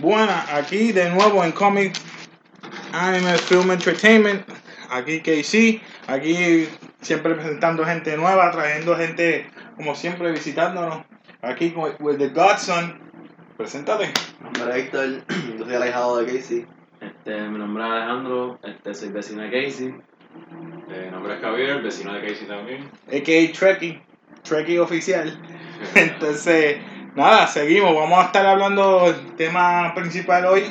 Buena, aquí de nuevo en Comic Anime Film Entertainment. Aquí KC, aquí siempre presentando gente nueva, trayendo gente como siempre visitándonos. Aquí con with the Godson. Preséntate. Nombre es Héctor, yo soy el ahijado de Casey. Este, mi nombre es Alejandro, este, soy vecino de Casey. Eh, mi nombre es Javier, vecino de Casey también. a.k.a. Trekkie, Trekkie oficial. Entonces, nada, seguimos. Vamos a estar hablando el tema principal hoy.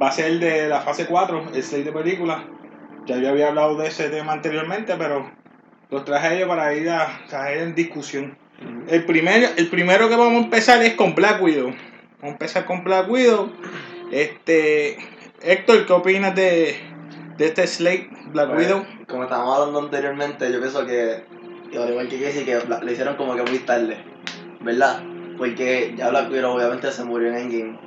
Va a ser el de la fase 4, el 6 de película. Ya yo había hablado de ese tema anteriormente, pero los traje yo para ir a traer en discusión. El, primer, el primero que vamos a empezar es con Black Widow. Vamos a empezar con Black Widow. Este, Héctor, ¿qué opinas de, de este slate Black Pues, Widow? Como estábamos hablando anteriormente, yo pienso que, al igual que Casey, que le hicieron como que muy tarde, ¿verdad? Porque ya Black Widow obviamente se murió en Endgame.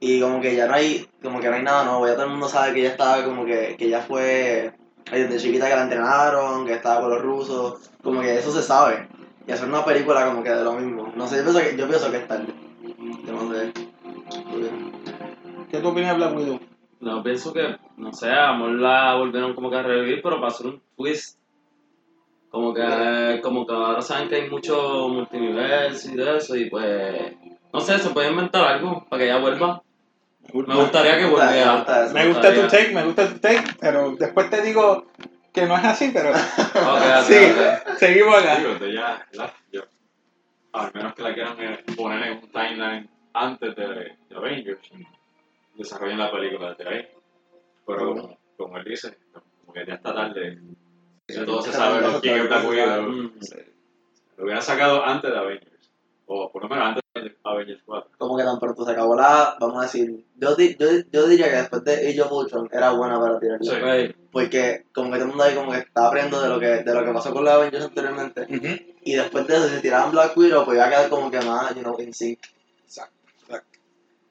Y como que ya no hay, como que no hay nada nuevo, ya todo el mundo sabe que ella estaba como que, que ya fue desde chiquita que la entrenaron, que estaba con los rusos, como que eso se sabe. Y hacer una película como que de lo mismo. No sé, yo pienso que, yo pienso que es tarde. Yo no sé. ¿Qué tú opinas de Black Widow? No, pienso que, no sé, a lo mejor la volvieron como que a revivir, pero para hacer un twist. Como que, como que ahora saben que hay mucho multiverso y de eso, y pues, no sé, se puede inventar algo para que ella vuelva. Me gustaría que Me gusta- me volviera. Me gusta tu take, me gusta tu take, pero después te digo que no es así, pero Ok, ok, sí, seguimos acá. De al menos que la quieran eh, poner en un timeline antes de, de Avengers, desarrollen la película desde ahí. Pero como, como él dice, como que ya está tarde. Ya todo se sabe lo quién es Black Widow. Mm. Lo hubieran sacado antes de Avengers. O por lo menos antes de Avengers 4. como que tan pronto se acabó la, vamos a decir, yo, di- yo, yo diría que después de Age of Ultron era buena para tirarla. Sí. Porque como que todo el mundo ahí como que estaba aprendiendo de lo que, de lo que pasó con los Avengers anteriormente. Y después de eso, si tiraban Black Widow, pues iba a quedar como que más, you know, in sync. Exacto, exacto.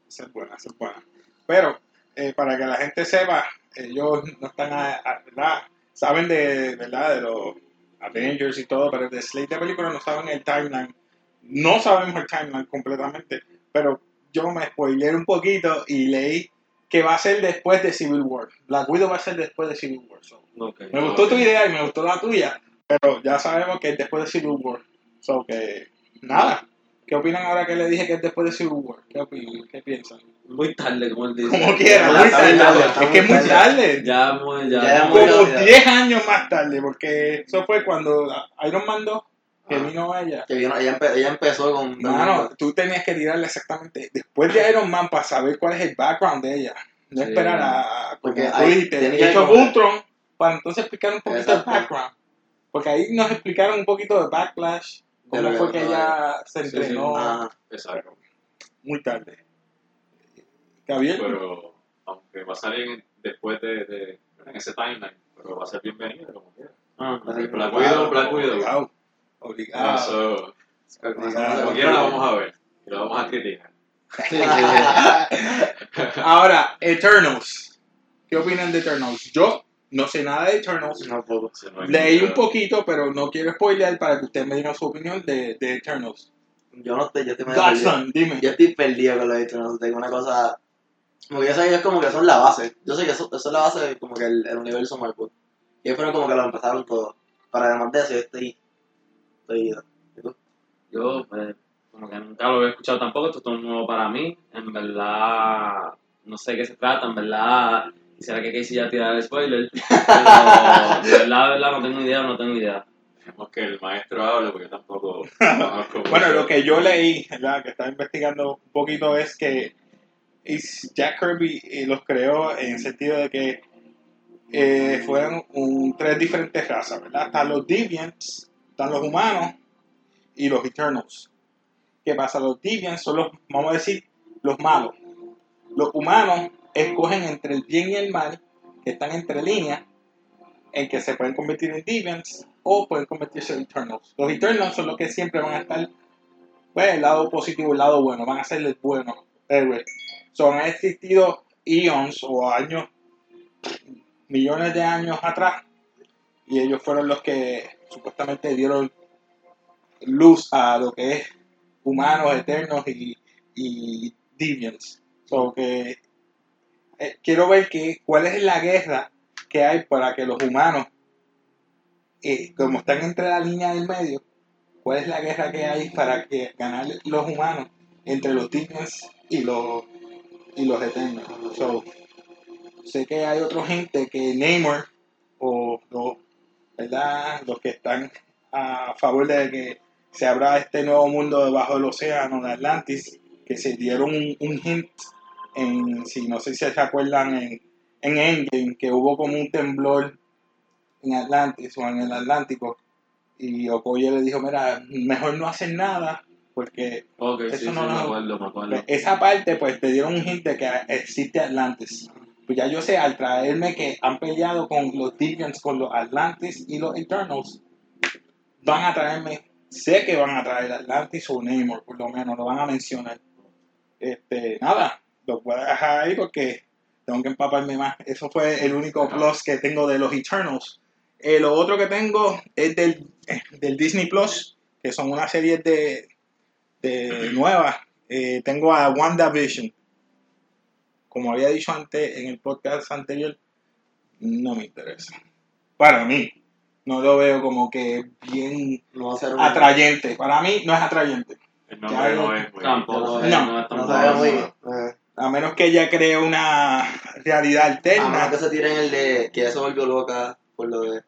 Esa es buena, esa es buena. Pero, eh, para que la gente sepa, ellos no están, a, a- ¿verdad? Saben de, ¿verdad? De los Avengers y todo, pero de Slate de película no saben el timeline. No sabemos el timeline completamente, pero yo me spoileé un poquito y leí que va a ser después de Civil War. Black Widow va a ser después de Civil War. So. Me gustó tu idea y me gustó la tuya, pero ya sabemos que es después de Civil War. So que, nada. ¿Qué opinan ahora que le dije que es después de Civil War? ¿Qué opinan? ¿Qué piensan? Muy tarde, como él dice. Como quieran, Ya muy tarde. Es que es muy tarde. Ya, muy, ya. Ya, Como muy tarde. 10 años más tarde, porque eso fue cuando Iron Man 2, que Ah. vino ella. Que vino- ella, empe- ella empezó con... Mano, tú tenías que tirarle exactamente después de Iron Man para saber cuál es el background de ella. No Sí. esperar a, como Porque tú ahí dijiste, tenía hecho como- Ultron, para entonces explicar un poquito Exacto. el background. Porque ahí nos explicaron un poquito de Backlash, cómo fue que ella se Sí, sí. entrenó Ajá. Exacto. muy tarde. Gabriel, Pero, aunque va a salir después de, de en ese timeline, pero va a ser bienvenida como quiera. Ah, Así, Black Widow, Black Widow. obligado. Como quiera la vamos a ver. Y la vamos a criticar. sí, sí, sí. Ahora, Eternals. ¿Qué opinan de Eternals? Yo no sé nada de Eternals. No puedo. Leí un poquito, pero no quiero spoilear para que ustedes me digan su opinión de, de Eternals. Yo no estoy, yo estoy medio perdido. Dime. Yo estoy perdido con lo de hecho, no sé, tengo una cosa... Como que yo sé que ellos como que son la base. Yo sé que eso, eso es la base de como que el, el universo Marvel. Y ellos fueron como que lo empezaron todo. Para además de eso, yo estoy... Estoy ido. ¿Y tú? Yo, pues, como que nunca lo había escuchado tampoco, esto es todo nuevo para mí. En verdad, no sé de qué se trata, en verdad, quisiera que Casey ya tirara el spoiler. Pero, de verdad, de verdad, no tengo idea, no tengo idea. Dejemos que el maestro hable porque yo tampoco conozco Bueno, lo que yo leí, ¿verdad? que estaba investigando un poquito, es que Jack Kirby eh, los creó en el sentido de que eh, fueron un- tres diferentes razas, ¿verdad? Están los Deviants, están los humanos y los Eternals. ¿Qué pasa? Los Deviants son los, vamos a decir, los malos. Los humanos escogen entre el bien y el mal, que están entre líneas, en que se pueden convertir en Deviants o pueden convertirse en Eternals. Los Eternals son los que siempre van a estar, pues, el lado positivo, el lado bueno, van a ser el bueno, héroe. Son han existido eons o años, millones de años atrás, y ellos fueron los que supuestamente dieron luz a lo que es humanos eternos y, y deviants. So que eh, quiero ver que, cuál es la guerra que hay para que los humanos, eh, como están entre la línea del medio, cuál es la guerra que hay para que ganar los humanos entre los Demons y los y los Eternals. So, sé que hay otra gente que Namor o los, ¿verdad? los que están a favor de que se abra este nuevo mundo debajo del océano de Atlantis, que se dieron un, un hint en, si no sé si se acuerdan, en, en Endgame, que hubo como un temblor en Atlantis o en el Atlántico, y Okoye le dijo, mira, mejor no hacer nada, porque sí, Eso sí, no me acuerdo, me acuerdo. esa parte, pues te dieron un hint de que existe Atlantis. Pues ya yo sé, al traerme que han peleado con los Deviants, con los Atlantis y los Eternals, van a traerme, sé que van a traer Atlantis o Namor, por lo menos, lo van a mencionar. Este, nada, lo voy a dejar ahí porque tengo que empaparme más. Eso fue el único plus que tengo de los Eternals. Eh, lo otro que tengo es del, del Disney Plus, que son una serie de, de nuevas. Eh, tengo a WandaVision. Como había dicho antes en el podcast anterior, no me interesa. Para mí, no lo veo como que bien No va a ser un... atrayente. Para mí no es atrayente. El nombre no es. Tampoco, No, no, no es tan No A menos que ella cree una realidad a menos alterna. que se tiren el de... Que ya se volvió loca por lo de...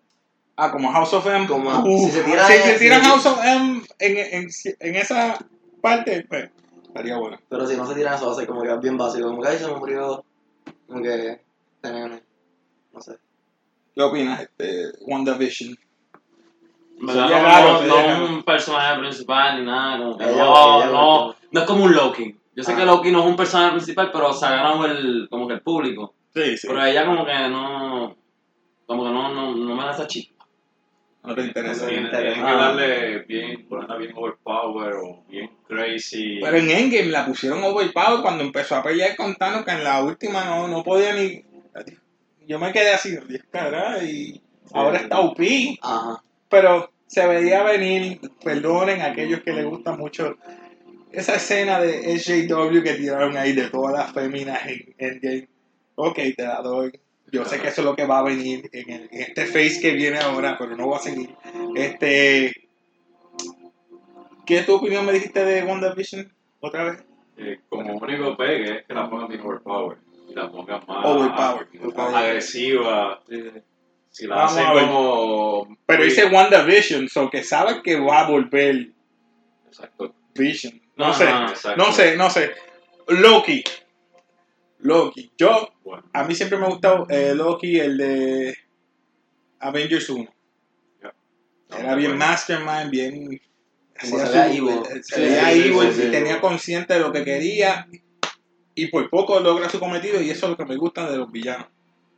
Ah, como House of M. Como- si se tira- si se si tiran se- House of M en, en, en esa parte, pues estaría bueno. Pero si no se tiran eso va a ser como que bien básico. Como que ahí se me murió... Como que... No sé. ¿Qué opinas, este, WandaVision? ¿Verdad? Sería No, raro, no, no un personaje principal ni nada, como que Ella- no, ella- no, no es como un Loki. Yo sé Ah. que Loki no es un personaje principal, pero se ha ganado el, como que el público. Sí, sí. Pero ella como que no, como que no, no, no me da esa chispa. No te interesa. Sí. Tienen, tienen que Ah. darle bien, ponerla bien overpower o bien crazy. Pero en Endgame la pusieron overpower cuando empezó a pelear con Thanos, que en la última no, no podía ni... Yo me quedé así, caray, y ahora está OP. Ajá. Pero se veía venir, perdonen a aquellos que les gusta mucho esa escena de SJW que tiraron ahí de todas las féminas en Endgame. Ok, te la doy. Yo sé que eso es lo que va a venir en, el- en este face que viene ahora, pero no va a seguir. Este, ¿Qué tu opinión me dijiste de WandaVision otra vez? Eh, como único pegue es que la pongan bien overpower. Y la pongan más, agresiva. Si la Vamos hacen a ver. como. Pero dice WandaVision, so que sabe que va a volver Exacto. Vision. No sé, no sé, no sé. Loki. Loki. Yo, Bueno, a mí siempre me ha gustado eh, Loki, el de Avengers 1. Era bien bueno. mastermind, bien... Hacía se veía evil. Se Sí, veía sí, tenía consciente de lo que quería y por poco logra su cometido y eso es lo que me gusta de los villanos.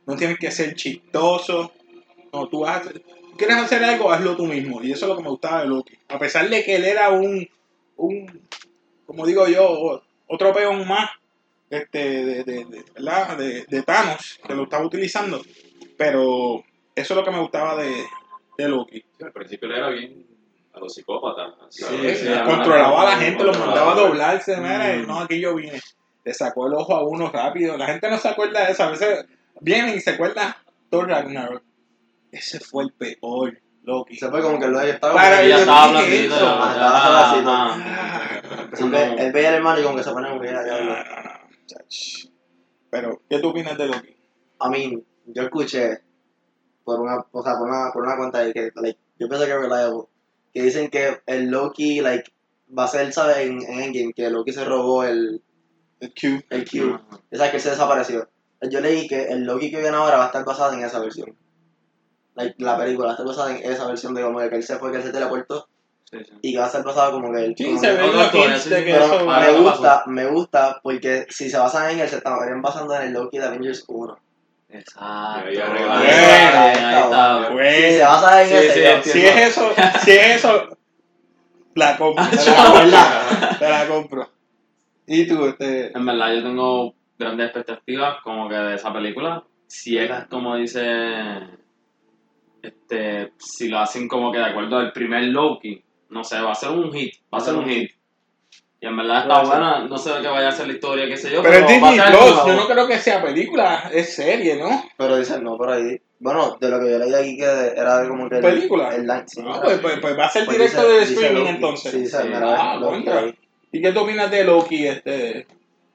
No tienes que ser chistoso. No, tú vas a quieres hacer algo, hazlo tú mismo. Y eso es lo que me gustaba de Loki. A pesar de que él era un, un como digo yo, otro peón más este, de, de, de- ¿verdad? de, de Thanos, que lo estaba utilizando. Pero eso es lo que me gustaba de, de Loki. al principio él era bien a los psicópatas. Sí, sí, controlaba a la gente, los mandaba a doblarse. Mira, Mm. no, aquí yo vine. Le sacó el ojo a uno rápido. La gente no se acuerda de eso. A veces vienen y se acuerdan Thor Ragnarok. Ese fue el peor, Loki. Se fue como que. Para como que ellos ya estaba blandito, estaba Eso Él veía al hermano y como que se pone no, no, no, no, chach. Pero, ¿qué tú opinas de Loki? A mí, yo escuché por una, o sea, por una, por una cuenta de que, like, yo pienso que es reliable, que dicen que el Loki, like, va a ser, ¿sabes? En, en Endgame, que Loki se robó el, El Q. el Q, o sea, que él se desapareció. Yo leí que el Loki que viene ahora va a estar basado en esa versión. Like, la película va a estar basada en esa versión de como de que él se fue, que él se teleportó, Sí, sí. y que va a estar basado como que. Sí, como se los de sí, que Pero eso... Ah, me gusta, me gusta, porque si se basan en él, se estarían basando en el Loki de Avengers 1. Exacto. Y ahí está. Si se basa en Sí, ese, si es eso, si es eso, la compro. Te la. Te la compro. Y tú, este... En verdad, yo tengo grandes expectativas como que de esa película. Si es ¿Verdad? como dice, este, si lo hacen como que de acuerdo al primer Loki, no sé, va a ser un hit, va a ser un hit. Y en verdad está buena, no sé de qué vaya a ser la historia, qué sé yo. Pero es va a Disney Plus, yo no creo que sea película, es serie, ¿no? Pero dicen no por ahí. Bueno, de lo que yo leí aquí que era como que. el- ¿Película? El, line- sí, Ah, pues, pues, pues va a ser Pues directo dice- de streaming Loki. entonces. Sí, Sí. Ah, contra. ¿Y qué tú opinas de Loki? Este,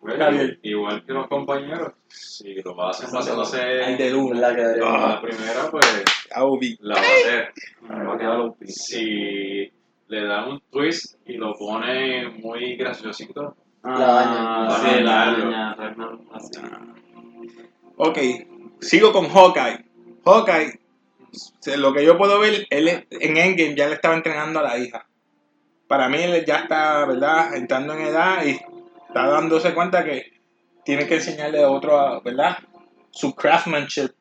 Bueno, igual que los compañeros, si lo hacen basándose el de Luna. ¿Verdad que la primera, pues Aubi. la va a hacer. Va a quedar. Si le dan un twist y lo pone muy graciosito, La daña. Ah, La sí, la. Ok, sigo con Hawkeye. Hawkeye, lo que yo puedo ver, él en Endgame ya le estaba entrenando a la hija. Para mí él ya está, ¿verdad? Entrando en edad y está dándose cuenta que tiene que enseñarle a otro, ¿verdad? Su craftsmanship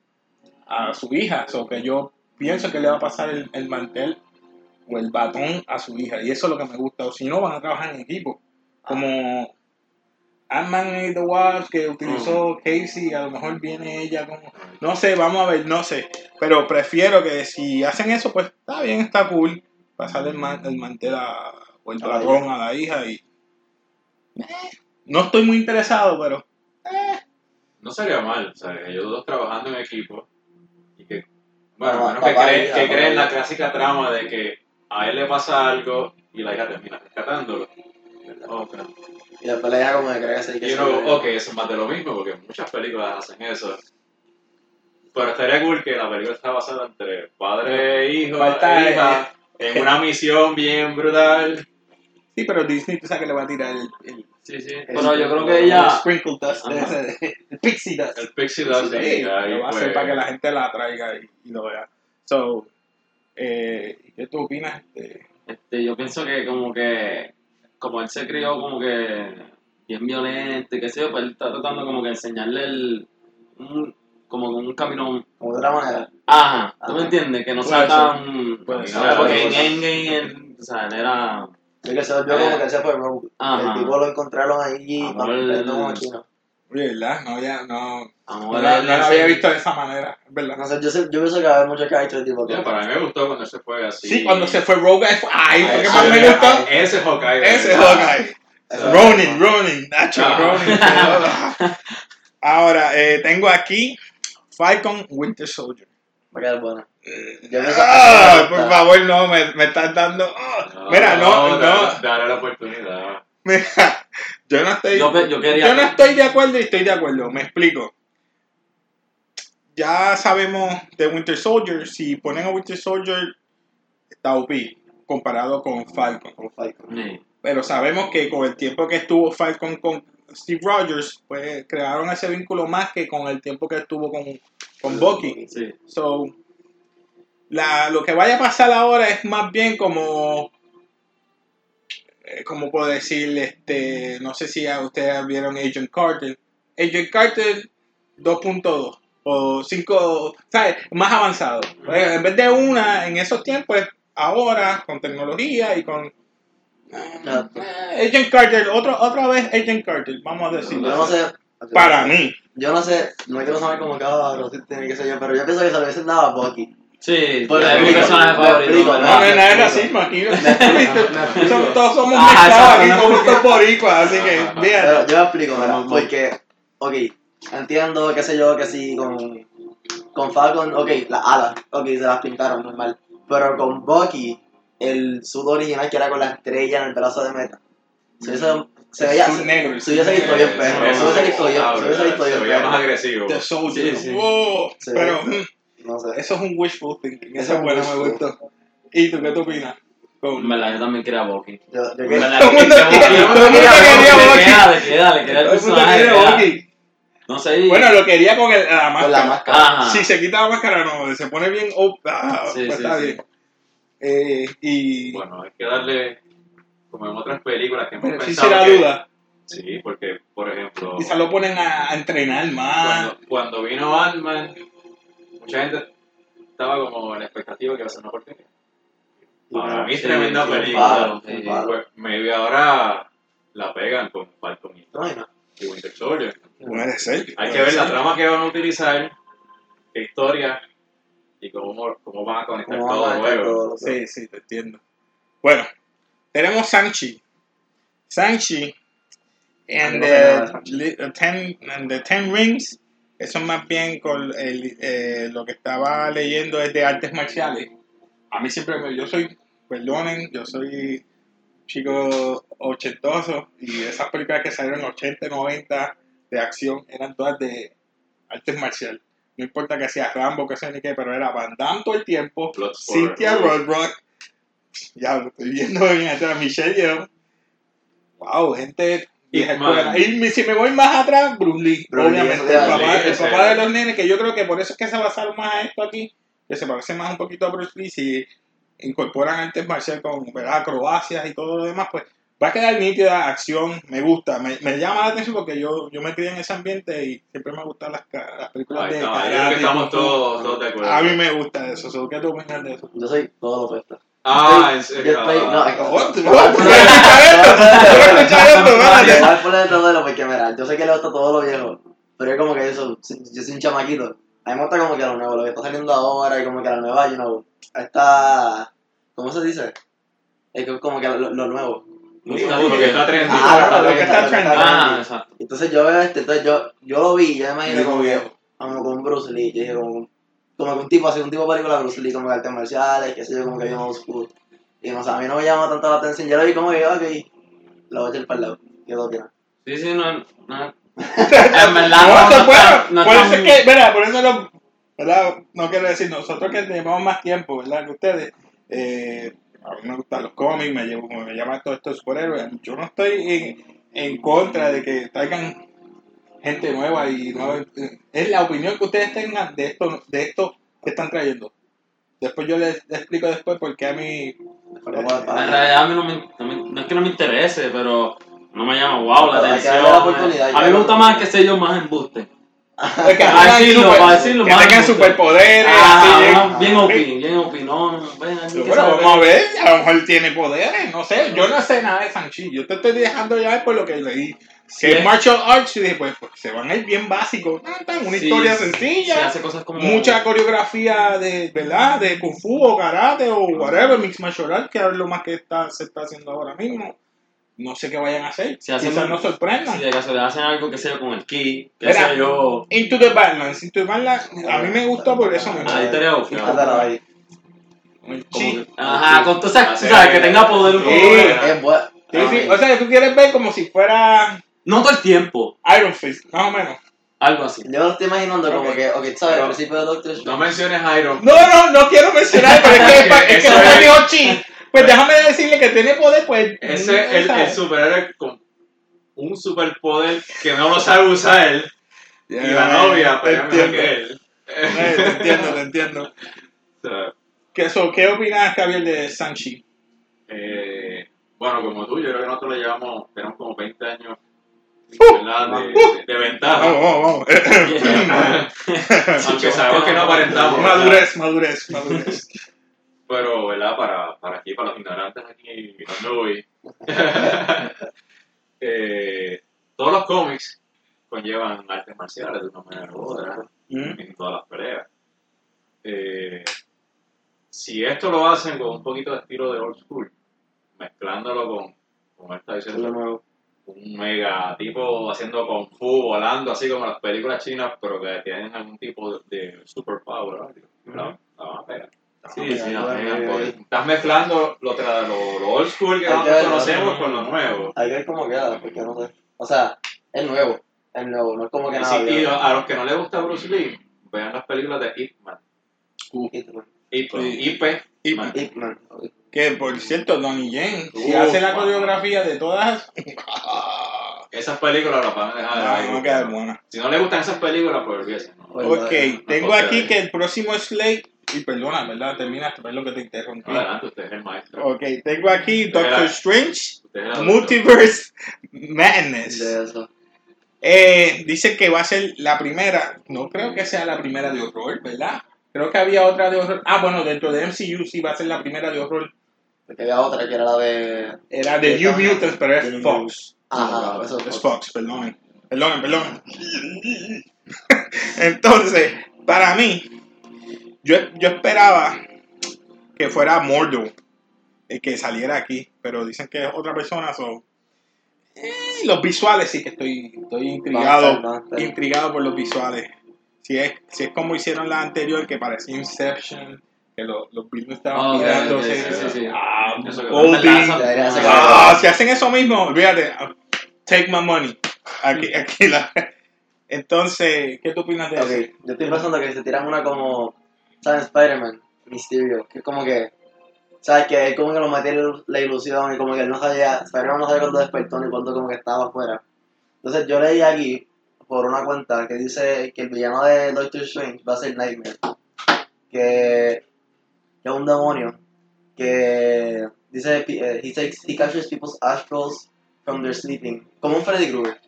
a su hija. So que yo pienso que le va a pasar el, el mantel o el batón a su hija. Y eso es lo que me gusta. O si no, van a trabajar en equipo. Como Ant-Man and the Wasp que utilizó Casey, a lo mejor viene ella como... No sé, vamos a ver, no sé. Pero prefiero que si hacen eso, pues está bien, está cool. Pasarle el, man- el mantel a, o el A batón a la hija y... Eh, no estoy muy interesado, pero... no sería mal. O sea, ellos dos trabajando en equipo y que, Bueno, bueno, que creen, que creen la clásica trama de que a él le pasa algo y la hija termina rescatándolo. Ok. Y después le deja como que cree que Y sí. uno, ok, eso es más de lo mismo, porque muchas películas hacen eso. Pero estaría cool que la película está basada entre padre e hijo, Falta, e hija, en una misión bien brutal. Sí, pero Disney tú sabes que le va a tirar el... el- Sí, sí. el- Pero yo creo el que ella. sprinkle dust, ese, el pixie dust. El Pixie Dust, Sí, ahí, lo va a pues, hacer para que la gente la traiga y, y lo vea. So, eh, ¿qué tú opinas? Este, Este, yo pienso que como que, como él se crió como que bien violento y qué sé yo, pues él está tratando como que enseñarle el, un, como que un camino, Como de otra manera. ajá, ¿tú Ajá. me entiendes? Que no Puede sea tan, Puede o ser. sea, porque en. Endgame, él, o sea, él era, Es que se volvió como que se fue rogue. Ajá. El tipo lo encontraron ahí Amor, peleando como chino. Oye, ¿verdad? No, ya, no, no, la- él no lo enseña- había visto de esa manera, ¿verdad? No sé, yo, sé, yo pienso que va a haber muchos characters tipo ya, para mí me gustó cuando se fue así. Sí, cuando se fue Rogue, fue- ay, Ay, ¿por qué sí, más me gustó? ay. Ese Hawkeye. Ese ¿verdad? Hawkeye. Ronin, Ronin, Nacho, Ah. Ronin. Ahora, eh, tengo aquí Falcon Winter Soldier. Va a quedar buena. Pienso Ah, por favor, no, me, me estás dando... ah. Mira, no, no, Dale, dale la oportunidad. Mira, yo no estoy. Yo yo quería- yo no estoy de acuerdo y estoy de acuerdo. Me explico. Ya sabemos de Winter Soldier. Si ponen a Winter Soldier, está OP comparado con Falcon. Con Falcon. Sí. Pero sabemos que con el tiempo que estuvo Falcon con Steve Rogers, pues crearon ese vínculo más que con el tiempo que estuvo con, con Bucky. Sí. So, la, lo que vaya a pasar ahora es más bien como, eh, como puedo decir, este, no sé si ustedes vieron Agent Carter. Agent Carter 2.2 o 5, ¿sabes? Más avanzado. Eh, En vez de una en esos tiempos, ahora con tecnología y con... No, eh, Agent Carter, otro, otra vez Agent Carter, vamos a decirlo. Yo no sé. Para mí. Yo no sé, no quiero saber cómo cada tiene que ser yo, pero yo pienso que se lo hubiesen dado a Bucky. Sí, Por es mi personaje favorito. No, no, no es explico. Somos- todos somos mezclados aquí, explico. todos boricuas, así que, fíjate. yo explico, mira, porque, ok, entiendo, qué sé yo, que si con, con Falcon, ok, las alas, ok, se las pintaron, normal, pero con Bucky, el sudo original que era con la estrella en el brazo de meta, se, hubiese- se veía, negro, se hubiese visto bien Eh, perro, eso se hubiese visto bien, ah, se hubiese visto veía más perro, agresivo. The Soldier. Sí, sí. Wow. Sí. Pero no sé. eso es un wishful thinking. Eso es bueno, me gustó. ¿Y tú qué tú opinas? En Con- verdad, yo también quería a Bucky. Yo, yo quería a Bucky. quería dale, quería el Todo el mundo personaje. No sé. y- Bueno, lo quería con el- la con máscara. la máscara. Ajá. Si se quita la máscara, no, se pone bien. ah, Sí, pues sí, está sí. bien. Eh, y. Bueno, hay que darle, como en otras películas que hemos pero sí pensado será que- duda. Sí, porque, por ejemplo, Quizás lo ponen a, a entrenar más. cuando, cuando vino Ant-Man, mucha gente estaba como en la expectativa que iba a ser una porquería. Para mí es Sí, tremenda sí, película. sí. Pues, maybe ahora la pegan con Falcon y- No, y Winter Soldier. Puede ser. Hay que ver la trama que van a utilizar, qué historia y cómo, cómo van a conectar ¿Cómo todo luego. Sí, sí, te entiendo. Bueno, tenemos Sanchi. Shang-Chi and No the ten, and the Ten Rings, eso más bien con el, eh, lo que estaba leyendo es de artes marciales. A mí siempre me, yo soy, perdonen, yo soy chico ochentoso y esas películas que salieron en 80, 90 de acción eran todas de artes marciales. No importa que sea Rambo, que sea ni qué, pero era Van Damme todo el tiempo. Cynthia Rothrock, ya lo estoy viendo bien atrás, Michelle Yeoh. Wow, gente Y me- si me voy más atrás, Bruce Lee, Bruce obviamente. el papá, el de los nenes, que yo creo que por eso es que se basaron más a esto aquí, que se parece más un poquito a Bruce Lee, si incorporan artes marciales con ¿verdad? acrobacias y todo lo demás, pues va a quedar nítida, acción, me gusta, me, me llama la atención porque yo, yo me crié en ese ambiente y siempre me gustan las, las películas de karate, que estamos todos, todos de acuerdo. A mí me gusta eso, so, ¿qué tú opinas de eso? Yo soy todo lo opuesto. Ah, en Yo serio. estoy, no, es que- Oh, tú- Te voy a tú poner- vas a escuchar esto, poner de todo porque mira, yo sé que le gusta todo lo viejo, pero es como que eso, yo soy un chamaquito. A mí me gusta como que lo nuevo, lo que está saliendo ahora y como que la nueva, you know, está, ¿cómo se dice? Es que como que lo, lo nuevo. Lo que está trendy. Ah, lo que está trendy. Ah, exacto. Entonces yo veo este, entonces yo, yo lo vi, yo me imaginé Digo como que, como con Bruce Lee, yo dije como, como que un tipo así, un tipo de película de Bruce Lee, como que artes marciales, qué sé yo, como que bien school. Y no sé, a mí no me llama tanto la atención, yo lo vi como que, ok, lo voy a echar para el lado. ¿Qué lo opinas? Sí, sí, no, no. En verdad, No, no, se no, no por eso es que, mira, por eso lo, ¿verdad? No quiero decir nosotros que llevamos más tiempo, ¿verdad? Que ustedes. Eh, a mí me gustan los cómics, me, llevo, me llaman todos estos superhéroes. Yo no estoy en, en contra de que traigan gente nueva y nueva. Es la opinión que ustedes tengan de esto, de esto que están trayendo. Después yo les, les explico después por qué a mí. Pero En realidad a mí no, me, no, me- no es que no me interese, pero no me llama wow la atención. la a mí me gusta más que sé yo más embuste. Es que Para decirlo, para decirlo que tengan superpoderes. Ah, así, bien eh. OP, bien ven, Bueno, sabe. vamos a ver, a lo mejor tiene poderes, no sé, yo no sé nada de Sanchi, yo te estoy dejando ya por lo que leí. Sí, Que es martial arts y dije, pues, pues, se van a ir bien básicos, Ah, una Sí, historia sí, sencilla, Se hace cosas como. mucha coreografía de, ¿verdad? De kung fu o karate o whatever, mix martial arts, que es lo más que está, se está haciendo ahora mismo. No sé qué vayan a hacer, Se hace quizás nos sorprendan. Si de casualidad hacen algo que sea con el ki, que Mira, sé yo. Into the Balance, Into the Balance, a mí me gustó por eso mismo. El Como chi. que- Ajá, con todas esas, Hacer- ¿sabes? Que tenga poder un poco. Sí. Sí, sí, o sea, que tú quieres ver como si fuera No todo el tiempo, Iron Fist, más o menos. algo así. Yo lo estoy imaginando como que, ok, ¿sabes? No. Al principio de Doctor No Strange. menciones Iron No, no, no quiero mencionar, pero es que, es, pa- es que no me es- dijo chi. Pues déjame decirle que tiene poder, pues. Ese es el, el superhéroe con un superpoder que no lo sabe usar y la novia te pelea mejor entiendo. que él. Te entiendo, te entiendo. ¿Qué, eso, ¿Qué opinas, Javier, de Sanchi? eh, bueno, como tú, yo creo que nosotros le llevamos, tenemos como 20 años ¿verdad? de, de- de ventaja. Vamos, vamos, vamos. Aunque sabemos que no aparentamos. ¿verdad? madurez, madurez, madurez. Pero, ¿verdad? Para, para aquí, para los ignorantes aquí, mirando hoy. eh, todos los cómics conllevan artes marciales de una manera u otra Mm. en todas las peleas. Eh, si esto lo hacen con un poquito de estilo de old school, mezclándolo con, con esta Eso un mega tipo haciendo kung fu, volando así como las películas chinas, pero que tienen algún tipo de, de superpower, ¿verdad? La- la van a pegar. Sí, sí, bueno. Estás mezclando lo, tra- lo, lo old school que nosotros conocemos con lo nuevo. Hay que ver cómo queda, porque no sé. O sea, es nuevo. Es nuevo, no es como que Y nada. y a los que no les gusta Bruce Lee, vean las películas de Ip Man. Hitman. Ip, Sí. Ip, Man. Que, por cierto, Donnie Yen, si Uf, hace la coreografía de todas, Esas películas las van a dejar va ahí. a quedar buena. Si no les gustan esas películas, pues olvídense. ¿no? Pues, Ok, tengo aquí de- que el próximo slate, y perdona, ¿verdad? Terminaste, perdón que te interrumpí. Adelante, usted es el maestro. Ok, tengo aquí Doctor. Strange, Multiverse Madness. De eso. Eh, dice que va a ser la primera, no creo que sea la primera de horror, ¿verdad? Creo que había otra de horror. Ah, bueno, dentro de MCU sí va a ser la primera de horror. Porque había otra que era la de. Era de New Mutants, pero es Fox. Ajá, eso Es Fox, perdonen. Perdonen, perdonen. Entonces, para mí, yo, yo esperaba que fuera Mordo el que saliera aquí, pero dicen que es otra persona, so, Eh, los visuales sí que estoy, estoy intrigado, intrigado por los visuales. Si es, si es como hicieron la anterior, que parecía Inception, que lo- los buildings estaban Ok, mirando. ok, sí, sí, sí, sí. Ah, Ah, si hacen eso mismo, olvídate. Take my money. Aquí, aquí la- Entonces, ¿qué tú opinas de Ok, eso? yo estoy pensando que se tiran una como, ¿sabes? Spider-Man, Mysterio, que es como que, ¿sabes? Que él como que lo metió la ilusión y como que él no sabía, Spider-Man no sabía cuándo despertó ni cuándo como que estaba afuera. Entonces yo leí aquí, por una cuenta, que dice que el villano de Doctor Strange va a ser Nightmare, que, que es un demonio, que dice, eh, he, takes, he captures people's astrals from their sleeping, como un Freddy Krueger.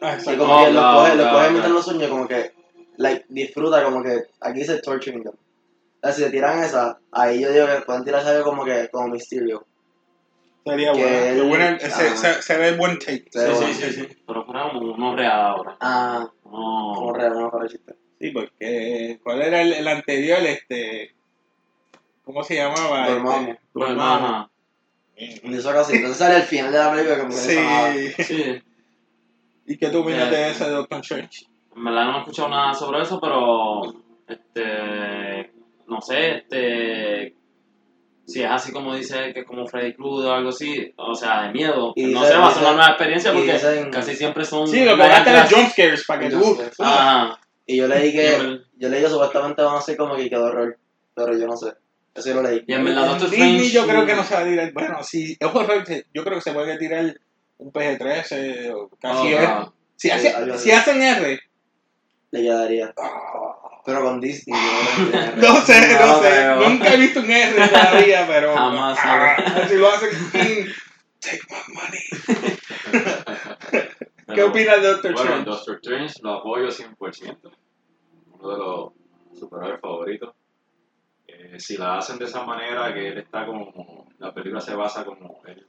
Ah, exacto. como que Oh, lo no, coge, lo coge no. mientras lo sueña, como que like, disfruta, como que aquí dice torturing them. O sea, si se tiran esa, ahí yo digo que pueden tirarse algo como que como Mysterio. Sería que bueno. buena- se, ah. se, se ve buen take. Sí, bueno. sí, sí, sí. Pero fuera como uno real ahora. Ah, como No. real, no para chiste. Sí, porque ¿cuál era el, el anterior? Este, ¿Cómo se llamaba? Dormamos. Este. Y eso casi. Entonces sale el final de la película como que. Sí. Sí. ¿Y qué tú opinas Eh, de ese de Doctor Strange? En verdad no he escuchado nada sobre eso, pero este no sé, este si es así como dice que es como Freddy Krueger o algo así, o sea, de miedo, Y no sé, va a ser una nueva experiencia porque dicen- casi siempre son Sí, lo que va a tener jumpscares para que tú... Ajá. Y yo leí que, yo leí que supuestamente van a ser como que quedó horror. Pero yo no sé. Eso yo lo leí. Y en verdad Doctor Disney Strange yo creo que no se va a tirar... Bueno, si es horror, yo creo que se puede tirar un PG-13 o casi Oh, R. no. Si, hace- hacen R... Le quedaría. Pero con Disney. yo no, sé, no, No sé. creo. Nunca he visto un R todavía, pero... Jamás, Ah, si lo hacen... Take my money. ¿Qué Pero, opinas de Doctor Bueno, Strange? Doctor Strange lo apoyo 100%. Uno de los superhéroes favoritos. Eh, si la hacen de esa manera, que él está como. La película se basa como él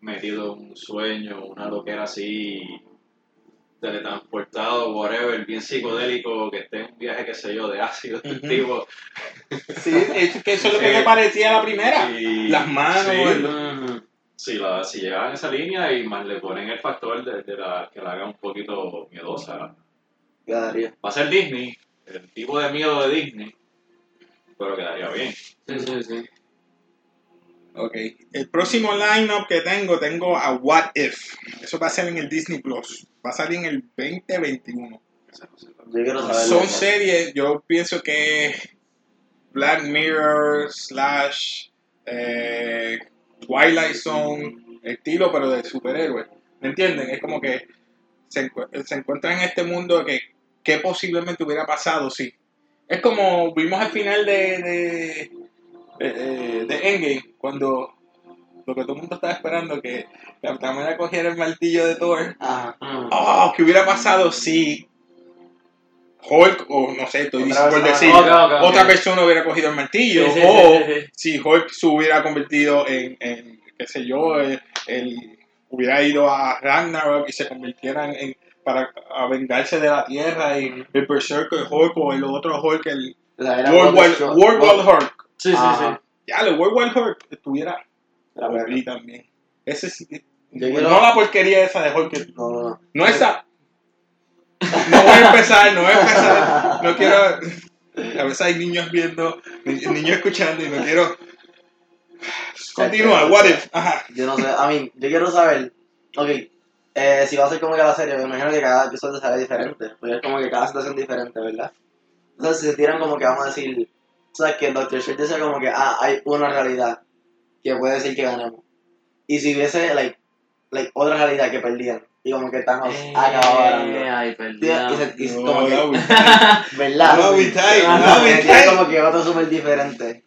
metido en un sueño, una loquera así, teletransportado, whatever, bien psicodélico, que esté en un viaje, qué sé yo, de ácido, este tipo. Sí, es que eso es lo que me parecía la primera. Y- Las manos, sí, el- si, la, si llegan a esa línea y más le ponen el factor de, de la, que la haga un poquito miedosa. Va a ser Disney, el tipo de miedo de Disney, pero quedaría bien. Sí, sí, sí. Ok. El próximo lineup que tengo, tengo a What If. Eso va a ser en el Disney Plus. Va a salir en el 2021. Esa no sé. Yo quiero saber. Son series, yo pienso que Black Mirror slash eh, Twilight Zone, estilo pero de superhéroes. ¿Me entienden? Es como que se, encu- se encuentra en este mundo que, que posiblemente hubiera pasado, sí. Es como vimos al final de, de, de, de Endgame, cuando lo que todo el mundo estaba esperando, que Capitán América cogiera el martillo de Thor. Ajá. Ujú. Oh, ¿qué hubiera pasado si Hulk, o no sé, estoy Otra por decir, otra persona hubiera cogido el martillo? Sí, sí, o sí. si Hulk se hubiera convertido en, en qué sé yo, el, el- hubiera ido a Ragnarok y se convirtieran en para a vengarse de la tierra y el Berserker Hulk o el otro Hulk, el La era World Wonder- World War Hulk. Sí, sí, Ajá. Ya, el World War Hulk estuviera La verdad. ahí también. Ese sí. No la porquería esa de Hulk. No, no, no. No esa. No voy a empezar, no voy a empezar. No quiero. A veces hay niños viendo, ni- niños escuchando y no quiero. Continúa, what if. Ajá. Yo no sé, a mí, yo quiero saber, ok, eh, si va a ser como que la serie, me imagino que cada episodio será diferente, porque es como que cada situación es diferente, ¿verdad? Entonces, si se tiran como que vamos a decir, sabes que el Doctor Strange decía como que, ah, hay una realidad que puede decir que ganemos. Y si hubiese, like, like, otra realidad que perdían, y como que Thanos acababa. Eh, Ay, Y, perdí. y se- y No, como que, that would- ¿verdad? would be tight, que tiene tight. como que otro súper diferente.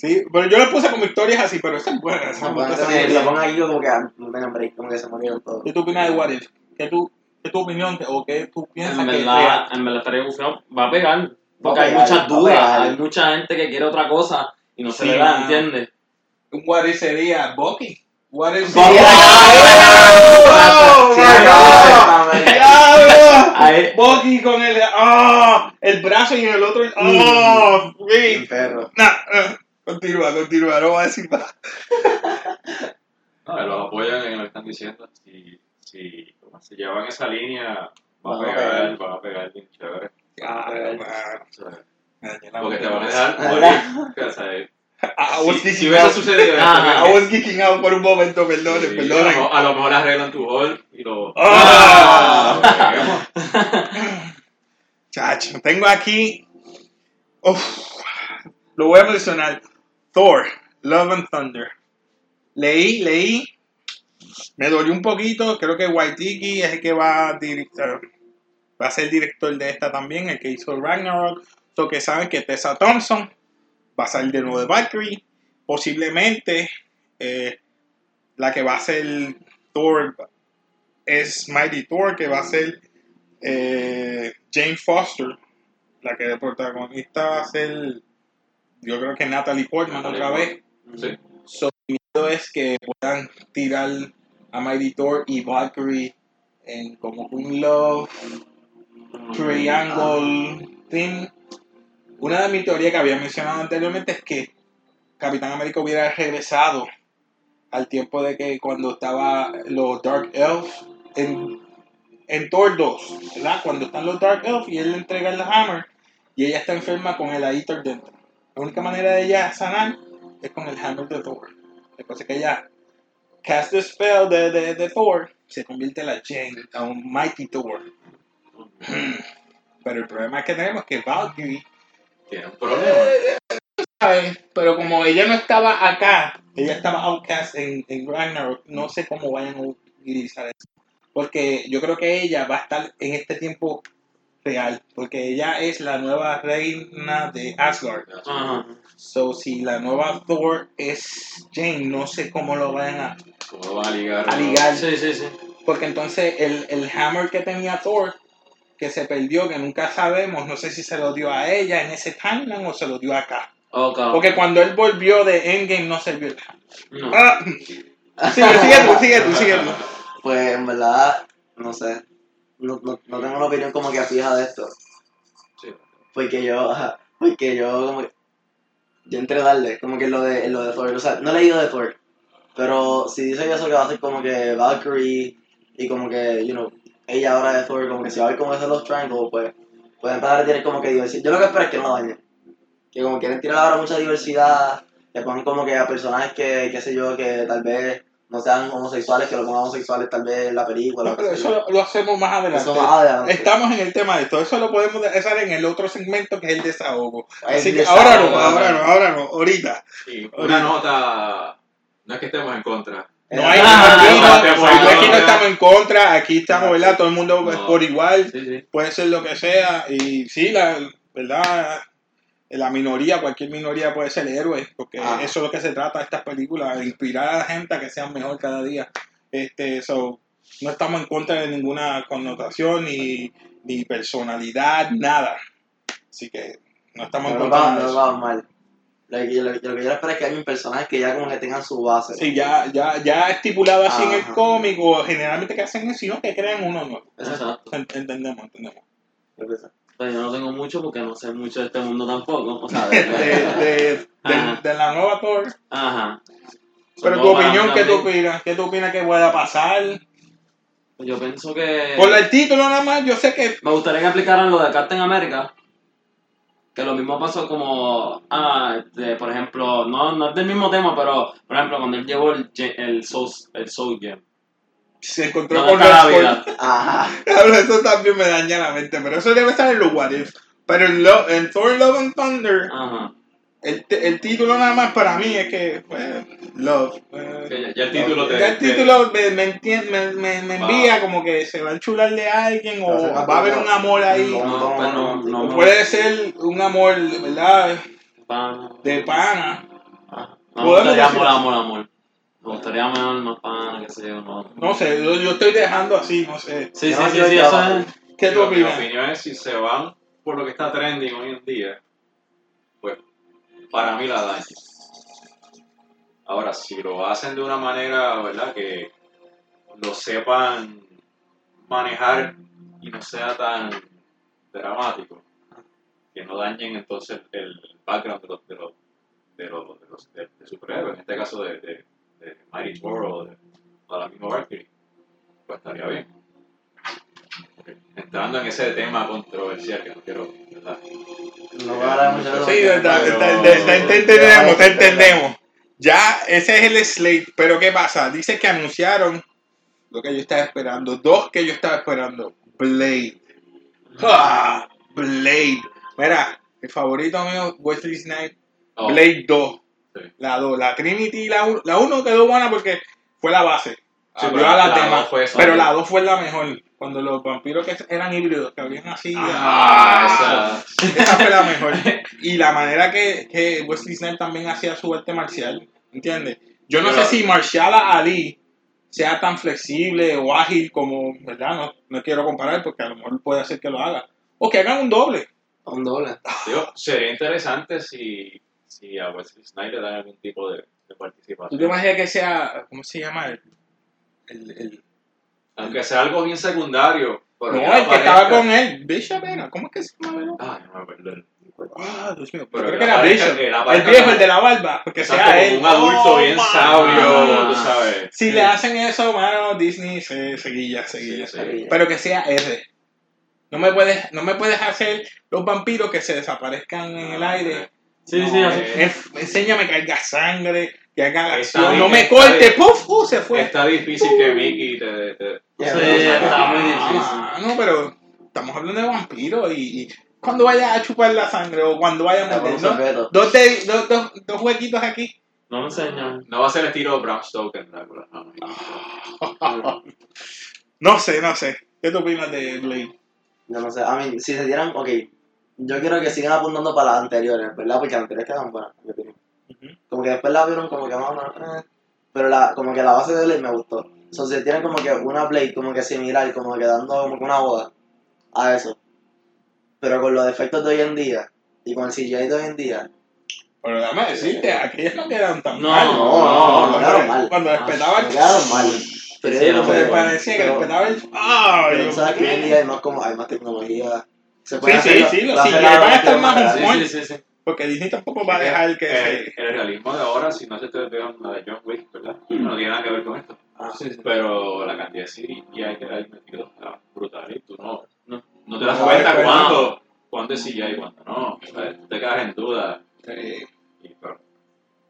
Sí, pero yo le puse como historias así, pero esa es buena. Esa Entonces, idea. lo pongo aquí como que no tengan break, como que se murieron todos. ¿Qué tú opinas de What If? ¿Qué tu, qué tu opinión o qué tú piensas En que es verdad, real? en verdad estaría bufiado. Va a pegar. Porque a hay pegar, muchas va a dudas. Hay mucha gente que quiere otra cosa y no se Sí, le da. ¿entiendes? Un What If sería Bucky. What If Bucky. sería... ¡Oh. Ahí- con el, ah, el brazo y en el otro. Un güey. perro. Nah, nah. Continúa, continúa, no voy a decir más. No, los apoyan en lo que están diciendo. Si, si, si llevan esa línea, va a Van a pegar, pegar. va a pegar bien chévere. Ah, porque te van a dejar morir. Ah, I was si, si geeking hubiese out. sucedido Ah, I was geeking out por un momento, perdón, sí, a, perdón. lo, a lo mejor arreglan tu gol y lo. Ah. Ah, Chacho, tengo aquí. Uf, lo voy a mencionar. Thor, Love and Thunder. Leí, leí. Me dolió un poquito. Creo que Waitiki es el que va a, dirigir, va a ser director de esta también, el que hizo Ragnarok. So que saben que Tessa Thompson va a salir de nuevo de Valkyrie. Posiblemente eh, la que va a ser Thor es Mighty Thor, que va a ser eh, Jane Foster, la que de protagonista va a ser, yo creo que Natalie Portman Natalie otra vez. Sí. So, mi miedo es que puedan tirar a Mighty Thor y Valkyrie en como un love triangle thing. Una de mis teorías que había mencionado anteriormente es que Capitán América hubiera regresado al tiempo de que cuando estaba los Dark Elves en, en Thor 2, ¿verdad? Cuando están los Dark Elves y él le entrega el Hammer y ella está enferma con el Aether dentro. La única manera de ella sanar es con el Hammer de Thor. Después que ella cast the spell de, de, de Thor, se convierte en la Jane, a un Mighty Thor. Pero el problema que tenemos es que Valkyrie Tiene un problema. ¿sabes? Pero como ella no estaba acá, ella estaba outcast en, en Ragnarok, no sé cómo vayan a utilizar eso. Porque yo creo que ella va a estar en este tiempo real, porque ella es la nueva reina de Asgard. Ajá. So, si la nueva Thor es Jane, no sé cómo lo vayan a... ¿Cómo lo van a ligar? A ligar. Sí, sí, sí. Porque entonces el, el hammer que tenía Thor, que se perdió, que nunca sabemos, no sé si se lo dio a ella en ese timeline o se lo dio acá. Ok. Porque cuando él volvió de Endgame no sirvió el hammer. No. Ah, sigue, sigue tú, sigue tú, sigue tú. Pues en verdad, no sé. No, no, no tengo una opinión como que fija de esto. Sí. Porque yo, ajá, porque yo como que, yo entré tarde, como que lo de, lo de Thor. O sea, no he leído de Thor. Pero si dice eso que va a ser como que Valkyrie y como que, you know, ella ahora de Thor, como que si va a ver cómo hacen los triangles, pues pueden empezar a tener como que diversidad. Yo lo que espero es que no lo dañen. Que como quieren tirar ahora mucha diversidad, que pongan como que a personajes que, qué sé yo, que tal vez no sean homosexuales, que lo pongan homosexuales tal vez en la película. No, pero eso lo, lo hacemos más adelante. Eso más adelante. Estamos en el tema de esto. Eso lo podemos hacer en el otro segmento que es el desahogo. Así El que desahogo, ahora no, ¿no? ahora no, ahora no, ahorita. Y una nota, no es que estemos en contra. No hay Ah, aquí, no, no, no, aquí no, estamos en contra, aquí estamos, ¿verdad? Todo el mundo es por igual, Sí, sí. puede ser lo que sea. Y sí, la verdad, la minoría, cualquier minoría puede ser héroe, porque Ah. eso es lo que se trata de estas películas, de inspirar a la gente a que sean mejor cada día. Este, so, no estamos en contra de ninguna connotación ni, ni personalidad, nada. Así que no estamos en No contra va, de no eso. mal. Lo que, yo- lo, que yo espero es que haya personajes que ya como que tengan su base. Sí, ya, ya, ya estipulado así en el Ajá. cómic, o generalmente que hacen es, sino que crean uno nuevo. Exacto. Ent- Entendemos, entendemos. Pues yo no tengo mucho porque no sé mucho de este mundo tampoco. O sea, De, de, de, de, de la nueva Thor. Ajá. Pero Son tu opinión, ¿qué tú opinas? ¿Qué tú opinas que pueda pasar? Yo pienso que. Por el título nada más, yo sé que Me gustaría que aplicaran lo de Captain America. Que lo mismo pasó como. Ah, este, por ejemplo, no, no es del mismo tema, pero por ejemplo, cuando él llevó el, el, Soul, el Soul Gem. Se encontró ¿Dónde con vida? Ajá. Claro, eso también me daña la mente, pero eso debe estar en los What If. Pero en, Lo- en Thor Love and Thunder, Ajá. el, el título nada más para mí es que, pues, Love. eh, ya, ya el título te. Ya el te- título me, me, entien- me, me, me envía como que se va a enchularle a alguien o Va a va haber un amor ahí. No, No, pues no, no, O me- puede ser un amor, ¿verdad? pana. De pana. Decir amor, amor, amor. Me gustaría amor, más pana, qué sé yo, no. No sé, yo, yo estoy dejando así, no sé. Sí, sí, sí, sí. ¿Qué tú Yo- Mi opinión es si se van por lo que está trending hoy en día, pues para mí la daña. Ahora, si lo hacen de una manera, ¿verdad? Que lo sepan manejar y no sea tan dramático, que no dañen entonces el background de los, de los, de los, de los de- de superhéroes, en este caso de, de, Mighty Thor o de, o de la misma Valkyrie. pues estaría bien. Entrando en ese tema controversial que no quiero, ¿verdad? No voy a de eso. Sí, entendemos, te entendemos. Ya, ese es el slate. Pero ¿qué pasa? Dice que anunciaron lo que yo estaba esperando. Dos que yo estaba esperando. Blade. ¡Ah! Blade. Mira, el favorito mío, Wesley Snipes. Oh, Blade 2. Sí. La 2. La Trinity, la 1. La 1 quedó buena porque fue la base. Sí, pero la la tema. dos fue pero la 2 fue la mejor. Cuando los vampiros que eran híbridos, que habían así. Ah, esa. Esa fue la mejor. Y la manera que, que Wesley Snipes también hacía su arte marcial, ¿entiendes? Yo no Pero- sé si Marshala Ali sea tan flexible o ágil como, ¿verdad? No, no quiero comparar porque a lo mejor puede hacer que lo haga. O que hagan un doble. Un doble. Digo, sería interesante si, si a Wesley Snipes le dan algún tipo de, de ¿Tú participación. te imaginas que sea, ¿cómo se llama? El, el, el- Aunque sea algo bien secundario. pero no, el que estaba con él, Bishop era, ¿cómo es que se llama? Ay, no me acuerdo. Ah, Dios mío, Pero creo que era Bishop. El viejo, el de la barba, porque Exacto, sea como él. un adulto Oh, bien man. sabio, tú sabes. Si le hacen eso, mano, Disney se seguilla, seguilla. Sí, sí. Pero que sea R. No me puedes, no me puedes hacer los vampiros que se desaparezcan en el aire. Sí, No, sí, así. eh, enf- enséñame que haga sangre, que haga Está acción. bien, No me corte. ¡puf! ¡uh! se fue. Está difícil que Mickey te... te- Sí, no está muy difícil. Ah, no, pero estamos hablando de vampiros y, y cuando vaya a chupar la sangre o cuando vaya a morder, ¿no? Dos, de- dos, dos, dos huequitos aquí. No me enseñan. No va a ser el estilo Bram Stoker. No, no. No sé, no sé. ¿Qué tú opinas de Blade? Yo no sé, a mí, si se dieran, ok, yo quiero que sigan apuntando para las anteriores, ¿verdad? Porque las anteriores quedan buenas, en mi opinión. Como que después la vieron como que más o menos, eh, pero la, como que la base de Blade me gustó. O sea, si tienen como que una Blade como que similar, como que dando como que una boda a eso. Pero con los defectos de hoy en día, y con el CGI de hoy en día, Pero déjame decirte, aquellas no quedaron tan No, mal. no, no, no cuando, quedaron mal. Cuando les Ah, me quedaron mal. Pero Sí, no, me que- parecía que les pero- petaba el... ¡Ay! pero sabes que hoy en día hay más, como, hay más tecnología. Se puede Sí, hacer sí, la- sí, la- CGI la- van a estar la- más la- on Sí, sí, sí, sí. Porque Disney tampoco va a dejar que el, se... el realismo de ahora, si no se te ve una de John Wick, ¿verdad? No tiene nada que ver con esto. Ah, Sí, sí. Pero la cantidad de CGI que hay metido está brutal y tú no, no, no te das No, cuenta pero- cuándo, cuándo es CGI y cuándo no. Te quedas en duda. Sí. Y, pero,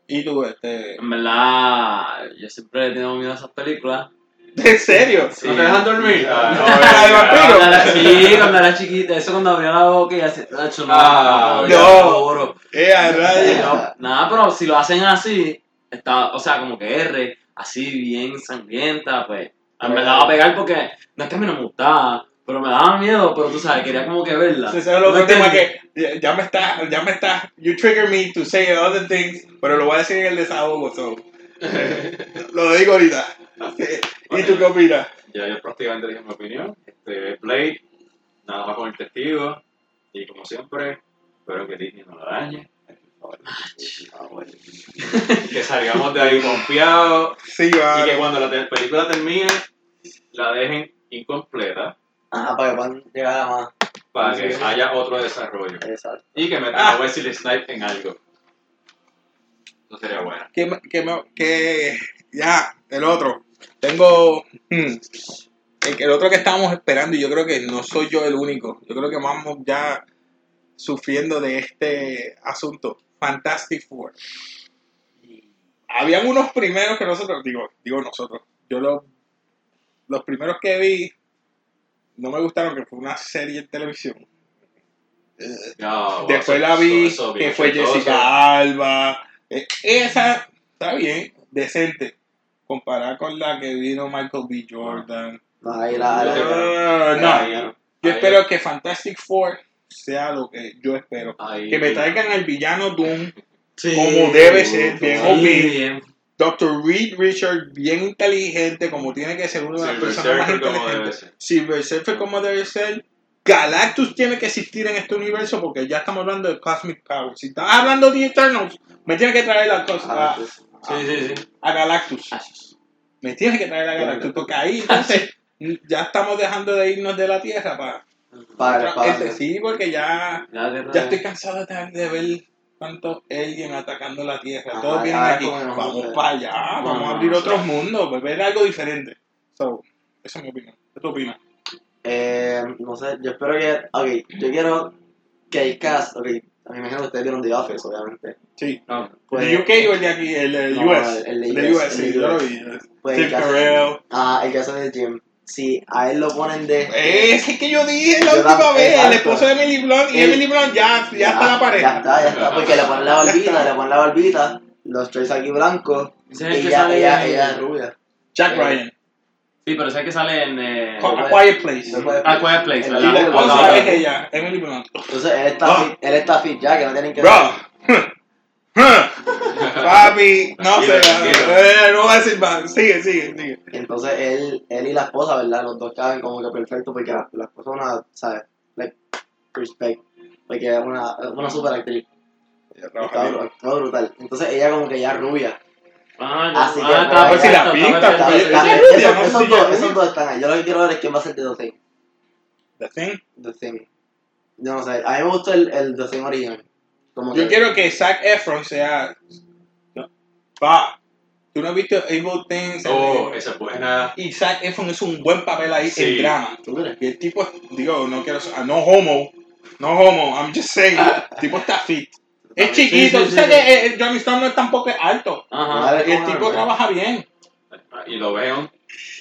Y tú, este... En verdad, yo siempre he tenido miedo a esas películas. ¿En serio? Sí. ¿No te dejan dormir? Ah, No, la de vampiro. Cuando era, sí, cuando era chiquita, eso cuando abría la boca y hacía, "Tacho, no, Ah, no, no. seguro". Eh. Pero, nada, pero si lo hacen así, está, o sea, como que R, así bien sangrienta, pues, en verdad va a pegar porque no es que a mí no me gustaba, pero me daba miedo, pero tú sabes, quería como que verla. Ese es el otro ¿No tema que ya- ya me está, ya me está, you trigger me to say other things, pero lo voy a decir en el desahogo, so. lo digo ahorita. ¿Y tú qué opinas? ya yo prácticamente dije mi opinión. Este, Blade, nada más con el testigo. Y como siempre, espero que Disney no lo dañe. que salgamos de ahí confiados. Sí, Y que cuando la te- película termine, la dejen incompleta Ajá, para que puedan llegar a más. para que sí. haya otro desarrollo. Exacto. Y que metan Ah. a Wesley Snipes en algo. Eso sería bueno. Que, que, que ya, el otro. Tengo hmm, el, el otro que estábamos esperando y yo creo que no soy yo el único. Yo creo que vamos ya sufriendo de este asunto. Fantastic Four. Habían unos primeros que nosotros, digo, digo nosotros, yo los, los primeros que vi no me gustaron, que fue una serie en televisión. No, Después la vi, eso- eso bien que fue. Jessica Alba. Eh, Esa está bien, decente. Comparada con la que vino Michael B. Jordan. No, ahí la. la- Ah, no, yo espero que Fantastic Four sea lo que yo espero. Que me traigan al villano Doom, Sí. como debe ser, bien bien. Dr. Reed Richard, bien inteligente, como tiene que ser uno de las personas más inteligentes. ser. Silver Surfer como debe ser. Galactus tiene que existir en este universo porque ya estamos hablando de Cosmic Power. Si estás hablando de Eternals, me tienes que traer a, Cos- Ah, a, pues, Sí, sí, sí. a Galactus. Me tienes que traer a Galactus porque ahí entonces ya estamos dejando de irnos de la Tierra para... Para el Este, sí, porque ya, Ya, estoy cansado de, de ver tantos aliens atacando la Tierra. Ajá, Todos vienen ah, aquí. Vamos para allá, vamos a abrir no, otros mundos, ver algo diferente. So, Esa es mi opinión. ¿Qué tú opinas? Eh, no sé, yo espero que. Ok, yo quiero que el cast. Ok, a mí me imagino que ustedes vieron The Office, obviamente. Sí. No, Pues, ¿El UK o el de aquí? El, el No, US. el- el de US, US, sí, el de yo lo vi. pues. Ah, el que hace de Jim. Si a él lo ponen de. Eh, Ese es que yo dije la Yo última vez, el esposo de Emily Blunt y El- Emily Blunt ya, ya está la pareja. Ya está, ya está, porque le ponen la barbita, le ponen la barbita, los tres aquí blancos, Ese es el y que ya, sale ella, en- ella es rubia. Jack Eh, Ryan. Sí, pero el que sale en. Eh, A Quiet Place. Ah, Quiet Place, Y ¿verdad? la Ah, esposa ah, es ella, Emily Blunt. Entonces él está, Ah. fit, él está fit ya, que no tienen que Bro. Papi, no sé, Tranquilo. eh, no voy a decir más. Sigue, sigue, sigue. Entonces él, él y la esposa, ¿verdad? Los dos caben como que perfecto porque la, la esposa es una, ¿sabes? Like, respect. Porque es una, es una super actriz. Está, bru- está brutal. Entonces ella como que ya es rubia. Ah, Así ya. que, Ah, está pues, si la perfecto, pinta, está pues, esos- dos, están ahí. Yo lo que quiero ver es quién va a ser The Thing. The Thing. The Thing. Yo no sé. A mí me gustó el, el The Thing original. Como Yo que- quiero que Zac Efron sea. Pa, tú no has visto Evil Things. Oh, esa es buena. Y Zac Efron es un buen papel ahí Sí. en drama. ¿Tú crees? Y el tipo, digo, no quiero. ah, No homo. No homo. I'm just saying. El tipo está fit. Es chiquito. sí, Tú sí, sabes sí. que eh, Johnny Storm no es tampoco alto. Ajá. Y el ¿cómo tipo trabaja bien. Y lo veo.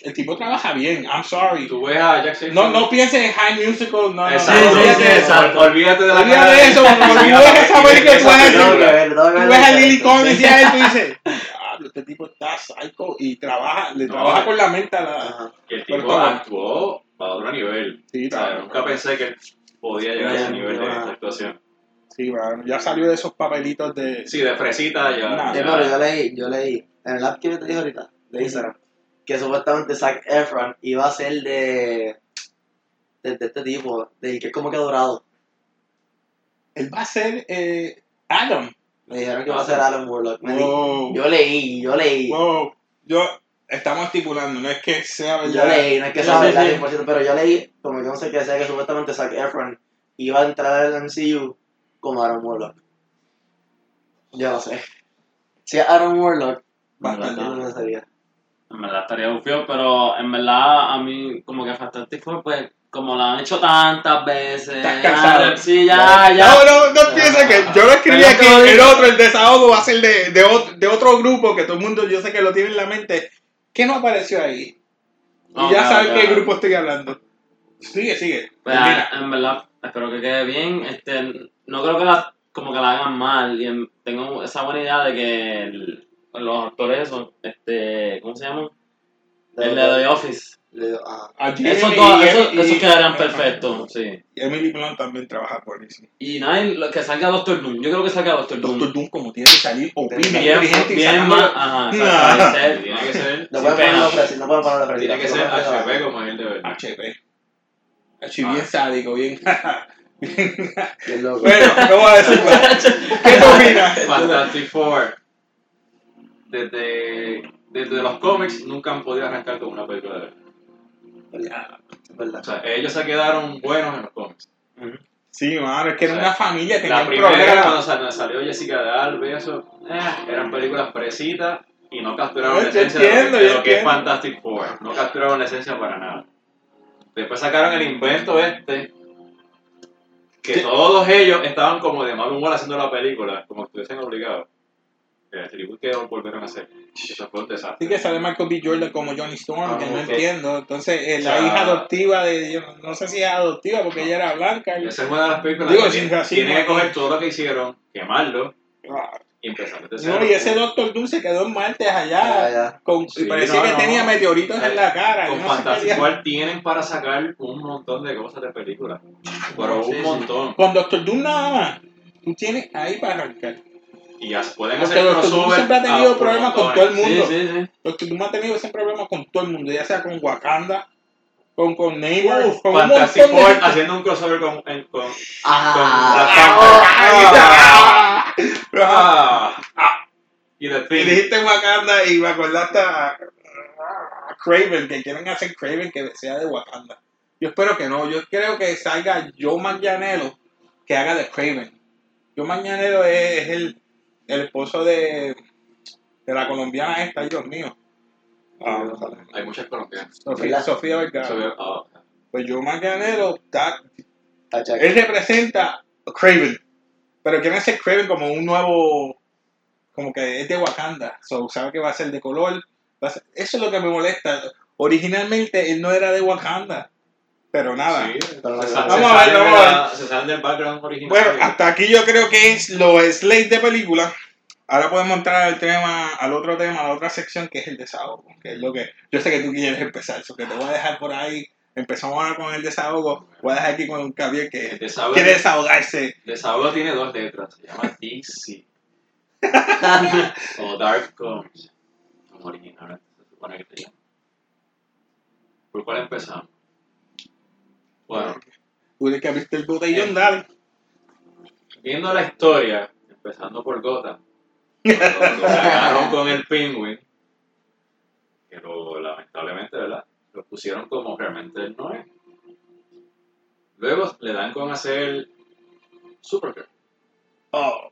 El tipo trabaja bien. I'm sorry. Tú ves a Jack. No, no pienses en High Musical. No, Exacto, no. sí, olvídate sí, de eso. exacto. Olvídate de la Olvídate cara de eso, cuando tú ves esa película, tú vas a que que Tú ves a Lily. Collins y a él, tú dices, "Diablo, este tipo está psycho y trabaja, le No, trabaja eh. con la mente a la... Y el tipo actuó a otro nivel. Sí, O sea, nunca pensé que podía llegar a ese nivel de actuación. Sí, mano, ya salió de esos papelitos de... Sí, de fresita ya. Nah. Sí, pero yo leí, yo leí, en el app que te dije ahorita, de Instagram, que supuestamente Zac Efron iba a ser de, de, de este tipo, del que es como que dorado. Él va a ser eh, Adam. Me dijeron que iba a ser Alan Warlock. Me di- Wow. Yo leí, yo leí, Wow. Yo... Estamos estipulando, no es que sea yo verdad. leí, no es que sea verdad sí. 100%, pero yo leí, como yo no sé qué sea, que supuestamente Zac Efron iba a entrar al MCU como Aaron Warlock. Yo no sé. Si es Aaron Warlock, Bastante. no sería. En verdad estaría bufio, pero en verdad a mí como que Fantastic Four, pues como lo han hecho tantas veces. Estás cansado. ya, Sí, ya, ya. No, no, no pienses que yo lo escribí aquí, el otro, el desahogo va a ser de, de, otro, de otro grupo que todo el mundo yo sé que lo tiene en la mente. ¿Qué no apareció ahí? No, ya ya, saben ya. qué grupo estoy hablando. Sigue, sigue. Pues, Termina. en verdad, espero que quede bien. Este, no creo que la, como que la hagan mal. Y en- tengo esa buena idea de que el- los actores son, este, ¿cómo se llaman? El de The Office. Le ah. Esos dos, quedarían perfectos, sí. Y Emily Blunt también trabaja buenísimo. Y nada, y lo- que salga Doctor Doom. Yo creo que salga Doctor Doom. Doctor Doom como tiene que salir opina, Bien, Bien, bien más, ajá, Nah. ser- Tiene que ser, No pueden ponerlo fresco, no pueden tiene que ser HP como el de verdad. HP. HP bien Ah. sádico, bien... bien- Qué loco. bueno, no voy a decir más. ¿Qué opinas? Fantastic Four. Desde, desde los cómics nunca han podido arrancar con una película de verdad. Verdad, verdad. O sea, ellos se quedaron buenos en los cómics. Sí, mano, es que era O sea, una familia, tenían La primera, problemas. cuando sal- salió Jessica de Alba eso, eh, eran películas fresitas y no capturaron No, la esencia de lo que- de lo que es. Fantastic Four. No capturaron la esencia para nada. Después sacaron el invento este, que Sí. todos ellos estaban como de mal humor haciendo la película, como si estuviesen obligados. El tributo que volvieron a hacer. Eso fue un desastre. Sí que sale Michael B. Jordan como Johnny Storm, Ah, que no ok. entiendo. Entonces, eh, la O sea, hija adoptiva de... Yo no sé si es adoptiva porque ella era blanca. y- Esa es una de las películas Digo, que tienen que coger todo lo que hicieron, quemarlo Ah, No, y ese Doctor Doom se quedó en Martes allá. Ya, ya. Con, Sí, y parecía no, que no. tenía meteoritos en la cara. Con no diablo. Four tienen para sacar un montón de cosas de películas. Pero Sí, un sí. montón. Con Doctor Doom nada más. Tú tienes ahí para arrancar. Y ya se pueden Porque hacer Doctor Doom crossover siempre ha tenido problemas con todo el mundo. Sí, sí, sí. Doctor Doom ha tenido ese problema con todo el mundo, ya sea con Wakanda, con, con Neymar, con un Fantastic montón de Four gente. haciendo un crossover con, en- con Ah, Panther. Ah. Y The Y Thing. dijiste Wakanda y me acordaste a, Craven, que quieren hacer Craven que sea de Wakanda. Yo espero que no, yo creo que salga Joe Manganiello que haga de Craven. Joe Manganiello es, es el, el esposo de, de la colombiana esta, Dios mío. Ah, Hay muchas colombianas. Sofía, Sofía Vergara. Ah, Pues yo Manganero, está- él representa a Craven. Pero quiere hacer Craven como un nuevo. Como que es de Wakanda. So, sabe que va a ser de color. va a ser- eso es lo que me molesta. Originalmente él no era de Wakanda. Pero nada. sí, Pero se no- sal- Vamos se a ver, vamos a la- Se salen del background original. Bueno, hasta aquí yo creo que es lo slate de película. Ahora podemos entrar al tema, al otro tema, a la otra sección que es el desahogo. Que es lo que yo sé que tú quieres empezar. Eso que te voy a dejar por ahí. Empezamos ahora con el desahogo. Voy a dejar aquí con un Javier que desahogo, quiere desahogarse. desahogo tiene dos letras. Se llama DC. o Dark Comics. Como originalmente se supone que te llama. ¿Por cuál empezamos? Bueno, Tú que abriste el botellón, dale. viendo la historia, empezando por Gotham, cuando cagaron con el Penguin, que lo, lamentablemente, ¿verdad? Lo pusieron como realmente él no es. Luego le dan con hacer Supergirl. Oh,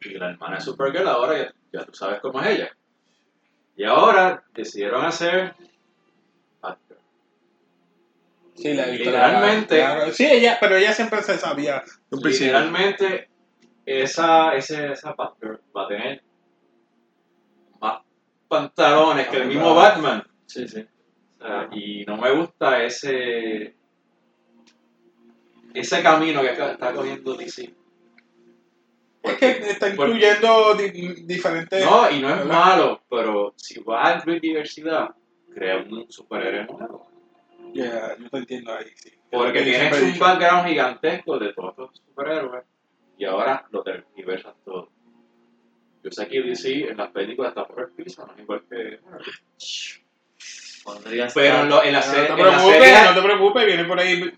Y la hermana de Supergirl ahora ya, ya tú sabes cómo es ella. Y ahora decidieron hacer Batgirl. sí, la. Literalmente. Claro, Sí, ella, pero ella siempre se sabía. Literalmente, esa, ese, esa Batgirl va a tener más pantalones que el mismo Batman. Sí, sí. Sea, y no me gusta ese ese camino que está cogiendo DC. Es que está incluyendo di- diferentes. No, y no es ¿verdad? malo, pero si vas a incluir diversidad, crea un superhéroe nuevo. Yeah, yo te entiendo ahí, sí. Porque Yo tienes un dicho. background gigantesco de todos los superhéroes y ahora lo tergiversas todo. Yo sé que DC en las películas está por el piso, no es igual que. Podría Pero estar- lo- en la, No se- te en la preocupes, serie, no te preocupes, viene por ahí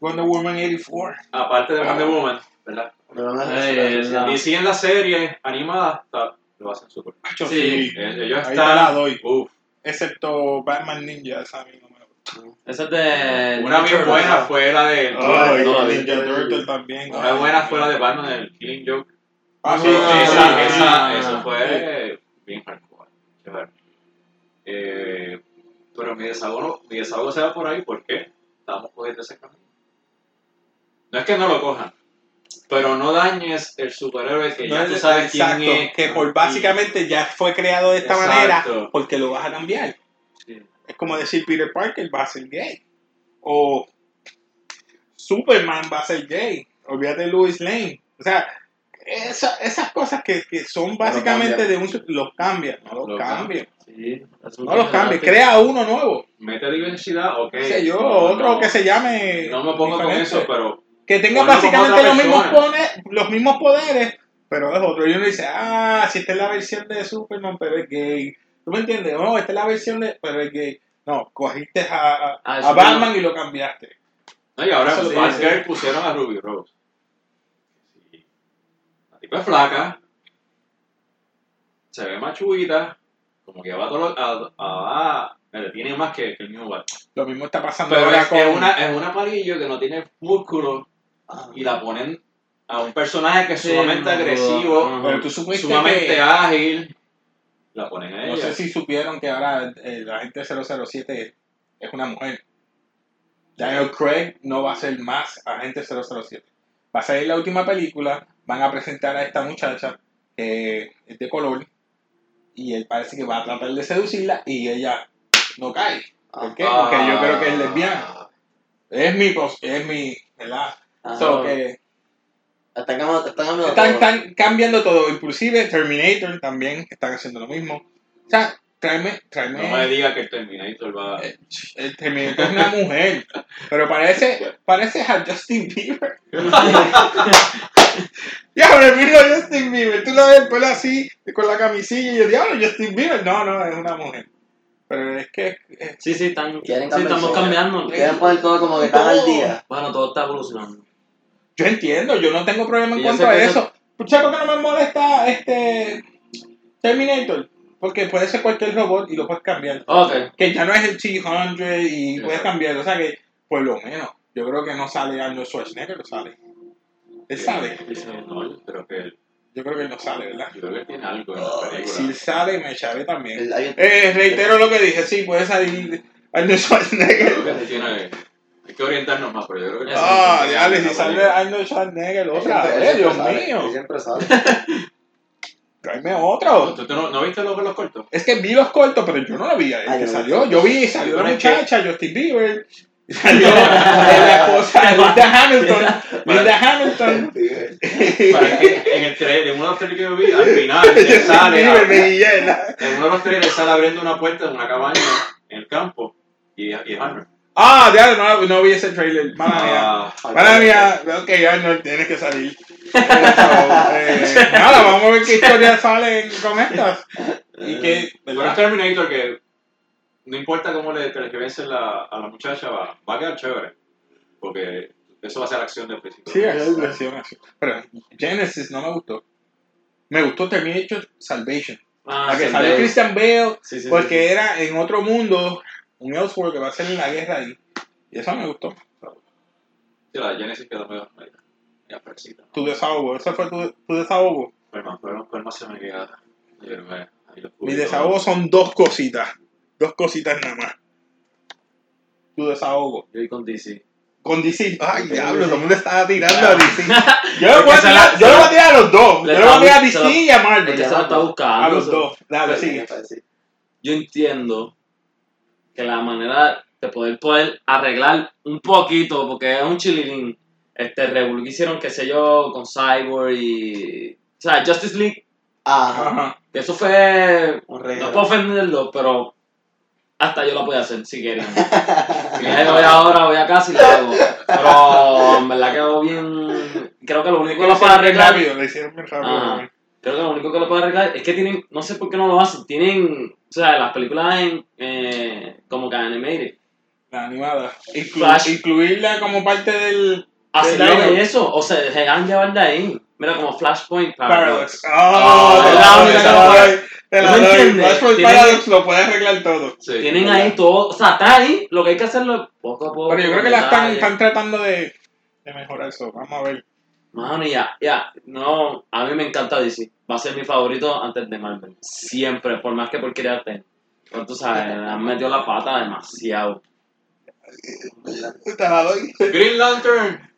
Wonder Woman 84. aparte de Wonder Woman, ¿verdad? No la- DC en la serie animada está, lo hacen súper. Sí. sí. Eh, Ellos Ahí están. la doy. Uf, Excepto Batman Ninja, esa a mí no me gusta. Esa es de. una bien buena ¿no? fue la de. Ay, no, vi. Ninja Turtle también. Una buena fue la de Batman, el Killing Joke. Ah, sí, Sí, sí, esa, sí, ah, esa- sí. eso fue bien hardcore. Eh, pero mi desahogo, mi desahogo se va por ahí porque estamos cogiendo ese camino. No es que no lo cojan, pero no dañes el superhéroe que ya tú sabes exacto, quién es. que por básicamente ya fue creado de esta Exacto. manera porque lo vas a cambiar. Sí. Es como decir Peter Parker va a ser gay. O Superman va a ser gay. Olvídate de Louis Lane. O sea, esa- esas cosas que, que son básicamente de un... Los cambian, no los Lo cambian. Sí, No los personaje. Crea uno nuevo. Mete diversidad, ok. qué sé yo, No, otro no, que se llame... No me pongo con eso, pero Que tenga básicamente los mismos, pone- los mismos poderes, pero es otro. Y uno dice, ah, si esta es la versión de Superman, pero es gay. ¿Tú me entiendes? No, esta es la versión de... Pero es gay. No, cogiste a, a- Ah, a eso Batman no. y lo cambiaste. No, y ahora en sí, Batgirl sí. pusieron a Ruby Rose. Sí. La tipa es flaca, se ve machuita, como que va todo a, a, a- tiene más que, que el mismo Batman. Lo mismo está pasando Pero ahora es, con... es una, es una palillo que no tiene músculo Ah, y la ponen a un personaje que es Sí, sumamente no, agresivo, ajá. Pero tú supiste sumamente que... ágil, la ponen a No ella. sé si supieron que ahora el agente 007 es una mujer. Daniel Craig no va a ser más agente 007. Va a salir la última película, van a presentar a esta muchacha que es de color y él parece que va a tratar de seducirla y ella no cae. ¿Por qué? Porque yo creo que es lesbiana. Es mi, pos- es mi, ¿verdad? Ah, So que Están cambiando, están cambiando están, todo. están cambiando todo, inclusive Terminator también están haciendo lo mismo. O sea, tráeme, tráeme. No me diga que el Terminator va Eh, El Terminator es una mujer, pero parece, parece a Justin Bieber. Diablo, mira a Justin Bieber. Tú lo ves el pelo así, con la camisilla, y yo, diablo, Justin Bieber. No, no, es una mujer. Pero es que. Sí, sí, están, sí, Quieren estamos cambiando. Quieren poner todo como que están al día. Bueno, todo está evolucionando. yo entiendo, yo no tengo problema en cuanto a que eso. ¿Sabes por qué no me molesta este Terminator? Porque puede ser cualquier robot y lo puedes cambiar. Ok. Que ya no es el T-100 y puedes Exacto. cambiar. O sea que, por lo menos, yo creo que no sale Arnold Schwarzenegger, sale. Él sí. No, yo creo que Yo creo que él no sale, ¿verdad? Yo creo que tiene algo en la película. Si sale, me echaré también. El- Eh, reitero lo que dije, sí, puede salir Arnold Schwarzenegger. Creo que sí tiene. Hay que orientarnos más, pero yo creo que. Ah, sí, diablo, tiene si sale. Arnold Schwarzenegger él otra él vez, Dios siempre sale, mío. él siempre sale. Tráeme otro. ¿Tú, tú no, no viste los, los cortos? Es que vi los cortos, pero yo no lo vi a él. Ah, que salió, yo vi, salió la Pero es que- muchacha, Justin Bieber. Salió la esposa Linda Hamilton. Linda Hamilton. Para que en el trailer, en uno de los trailers que yo vi, al final, sale. Llena. En uno de los trailers sale abriendo una puerta de una cabaña en el campo. Y, y es Arnold. Ah, diablo, no, no vi ese trailer. Mala mía. Ah, Mala mía, ok, Arnold, tienes que salir. Eh, nada, vamos a ver qué historias salen con estas. Y que, es ¿verdad? Terminator que no importa cómo le vencen la, a la muchacha, va, va a quedar chévere. Porque eso va a ser la acción del principio. Sí, es versión así. Pero Genesis no me gustó. Me gustó Terminator Salvation. Ah, La que salió de- Christian Bale, Sí, sí, porque sí. era en otro mundo, un Elseworld que va a ser en la guerra ahí. Y eso me gustó. Sí, la Genesis quedó medio medio fresita. Tu desahogo, ese fue tu, tu desahogo. Pero más, pero, pero más se me queda. Me- ahí Mi desahogo son dos cositas. Dos cositas nada más. Tu desahogo. Yo voy con DC. Con DC. Ay, diablo, todo el mundo estaba tirando a DC. Yo le voy a tirar, yo le voy a tirar a los dos. Le Yo le voy a tirar a DC y a Marvel. Porque se la está A buscando. los dos. Dale, Sí, sigue. sí. Yo entiendo que la manera de poder poder arreglar un poquito, porque es un chililín, este Revol hicieron, qué sé yo, con Cyborg y. O sea, Justice League, Ajá. Eso fue. Un No puedo ofenderlo, pero hasta yo lo podía hacer si querían. Si me voy ahora, voy a casa y lo hago. Pero en verdad quedó bien. Creo que lo único que lo puede arreglar. rápido, lo hicieron bien rápido. Ah. Creo que lo único que lo puede arreglar es que tienen, no sé por qué no lo hacen, tienen, o sea, las películas en, eh, como que animated, La animada. Inclu- Flash. Incluirla como parte del hacerlo de eso, o sea, se dejan llevar de ahí. Mira, como Flashpoint Paradox. Paradox. Oh, Ah, te la doy, Paradox lo puede arreglar todo. Sí. Tienen ahí todo, o sea, está ahí, lo que hay que hacerlo es poco a poco. Pero yo creo que la están, están tratando de, de mejorar eso. Vamos a ver. Mano, ya, ya, no, a mí me encanta DC, va a ser mi favorito antes de Marvel, siempre, por más que porquería estén. Pero tú sabes, han metido la pata demasiado. Te la doy. Green Lantern.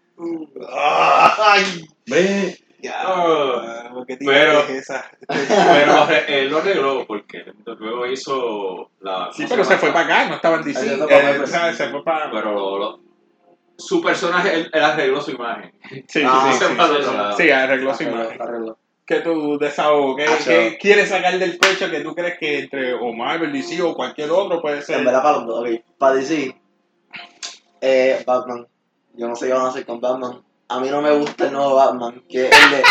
Ay, Ve, Ah, ¿por qué Pero- esa? Pero él lo arregló porque luego hizo la. Sí, ¿cómo pero se fue para acá, no estaba en DC. Eh, Marvel. ¿sabes? Se fue para. Pero lo- su personaje, él, él arregló su imagen. Sí, sí, Ah, sí. Sí, sí, sí. Sí, arregló su imagen. arreglo. ¿Qué tu desahogo? ¿Qué, Ah, quieres sacar del pecho que tú crees que entre o Marvel, DC o cualquier otro puede ser? En verdad para los dos, ok. Para DC, eh, Batman. Yo no sé qué van a hacer con Batman. A mí no me gusta el nuevo Batman, que es el de...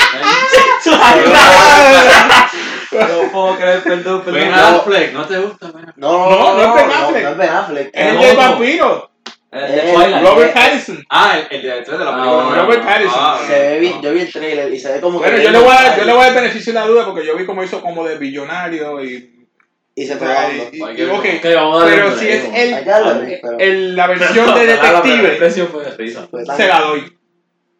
no puedo creer, perdón, perdón. Ben no. Affleck, ¿no te gusta? Ben Affleck? No, No, no es Ben Affleck. No, es Ben Affleck. Es el No, no. vampiro. De Twilight. Robert Pattinson. Ah, el, el director de la Ah, película. nueva. Robert Pattinson. Ah, Se ve bien, yo vi el trailer y se ve como Bueno, que... yo le, voy a, yo le voy a dar beneficio de la duda porque yo vi cómo hizo como de billonario y. Y se o fue sea, bajando. y- y- Hay que- ok, Ok, vamos a darle pero si es el, el- la versión de detective, se la doy.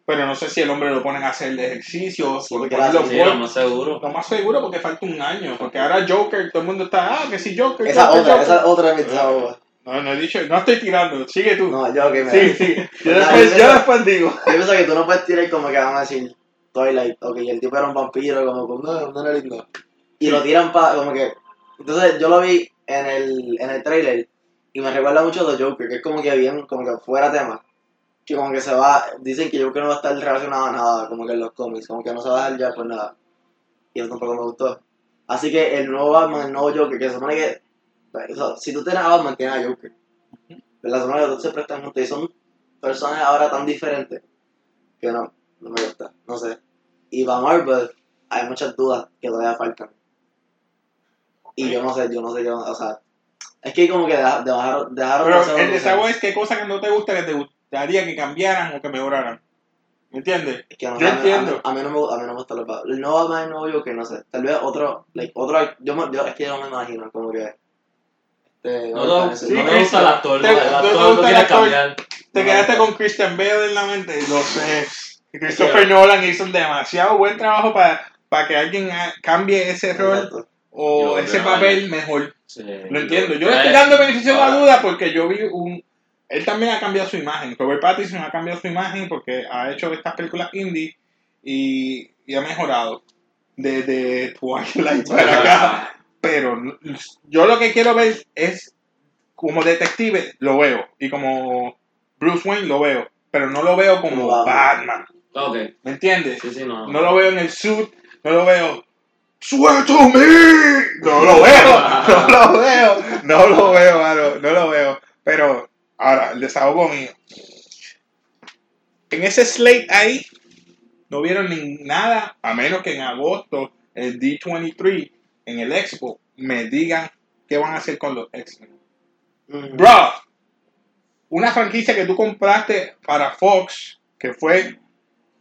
Pero no sé si el hombre lo ponen a hacer de ejercicio, Sí, o porque ponerlo la- Sí, lo más seguro. Lo más seguro porque falta un año. Porque ahora Joker, todo el mundo está, ah, que si Joker. Esa Joker, otra, Joker. esa otra de mis desahogos. No, no he dicho, no estoy tirando, sigue tú. No, yo que me... sí, sí. Yo después, yo después digo. Yo pienso que tú no puedes tirar como que van a decir Twilight, ok, el tipo era un vampiro, como que no, no era lindo. Y lo tiran para, como que. Entonces yo lo vi en el, en el trailer y me recuerda mucho a The Joker, que es como que bien, como que fuera tema. Que como que se va, dicen que Joker no va a estar relacionado a nada, como que en los cómics, como que no se va a dejar ya por nada. Y eso tampoco me gustó. Así que el nuevo Batman, el nuevo Joker, que se supone que. o sea, si tú tienes a Batman, tienes a Joker. ¿Verdad? Se supone que dos se prestan juntos y son personajes ahora tan diferentes que no, no me gusta, no sé. Y para Marvel hay muchas dudas que todavía faltan. Y yo no sé, yo no sé qué, van- o sea, es que como que deja- dejaron, dejaron Pero el desahogo es qué cosa que no te gusta que te gustaría que cambiaran o que mejoraran. ¿Me entiendes? Es que no yo a mí- entiendo. A mí, a mí no me, a mí no me gusta los. El nuevo Batman, el nuevo Joker, no sé. Tal vez otro, like, otro, yo, me- yo es que yo no me imagino, como que... Este, No, no, ese- sí, no no me gusta el actor, te- el no te actor el quiere actor. cambiar. Te No, quedaste no. con Christian Bale en la mente, lo sé. Christopher Nolan hizo un demasiado buen trabajo para para que alguien cambie ese rol Exacto. o Yo ese papel que- mejor. Sí. Lo entiendo. Yo le estoy dando beneficio de la duda porque yo vi un. Él también ha cambiado su imagen. Robert Pattinson ha cambiado su imagen porque ha hecho estas películas indie y, y ha mejorado desde Twilight para acá. Pero yo lo que quiero ver es como detective, lo veo. Y como Bruce Wayne, lo veo. Pero no lo veo como Batman. ¿Me entiendes? sí, sí, no. No lo veo en el suit, no lo veo. ¡Swear to me! No lo veo, no lo veo, no lo veo, mano, no lo veo. Pero, ahora, el desahogo mío. En ese slate ahí, no vieron ni nada, a menos que en agosto, el D23, en el Expo, me digan qué van a hacer con los X-Men. Mm. Bro, una franquicia que tú compraste para Fox, que fue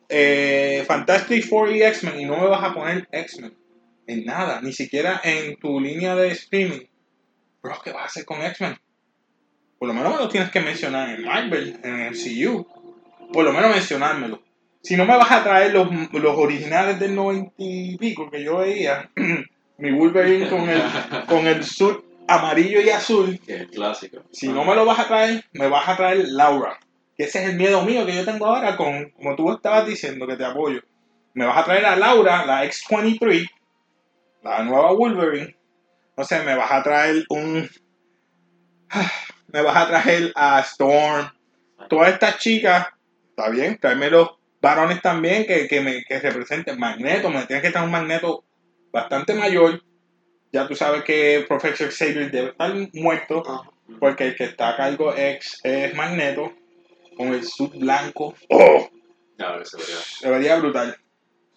eh, Fantastic Four y X-Men, y no me vas a poner X-Men en nada, ni siquiera en tu línea de streaming. Bro, ¿qué vas a hacer con X-Men? Por lo menos me lo tienes que mencionar en Marvel, en el CU. Por lo menos mencionármelo. Si no me vas a traer los, los originales del 90 y pico que yo veía, mi Wolverine con el, con el suit amarillo y azul, Que es clásico. si no me lo vas a traer, me vas a traer Laura. Que ese es el miedo mío que yo tengo ahora con, como tú estabas diciendo, que te apoyo. Me vas a traer a Laura, la X-23, la nueva Wolverine. No sé, me vas a traer un... Me vas a traer a Storm. Todas estas chicas, está bien, tráeme los varones también que, que me que representen. Magneto, me tienes que traer un Magneto bastante mayor. Ya tú sabes que Professor Xavier debe estar muerto. Porque el que está a cargo ex es Magneto, con el sud blanco. ¡Oh! Ya, que se vería. Se vería brutal.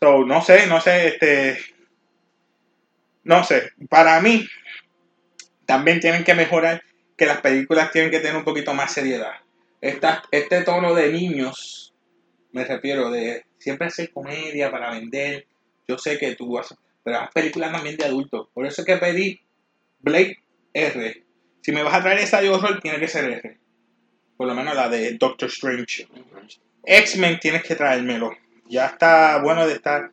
So, no sé, no sé, este. No sé. Para mí, también tienen que mejorar que las películas tienen que tener un poquito más seriedad. Esta, este tono de niños, me refiero de siempre hacer comedia para vender. Yo sé que tú haces, pero haz películas también de adultos. Por eso es que pedí Blade R. Si me vas a traer esa de horror, tiene que ser R. Por lo menos la de Doctor Strange. X-Men tienes que traérmelo. Ya está bueno de estar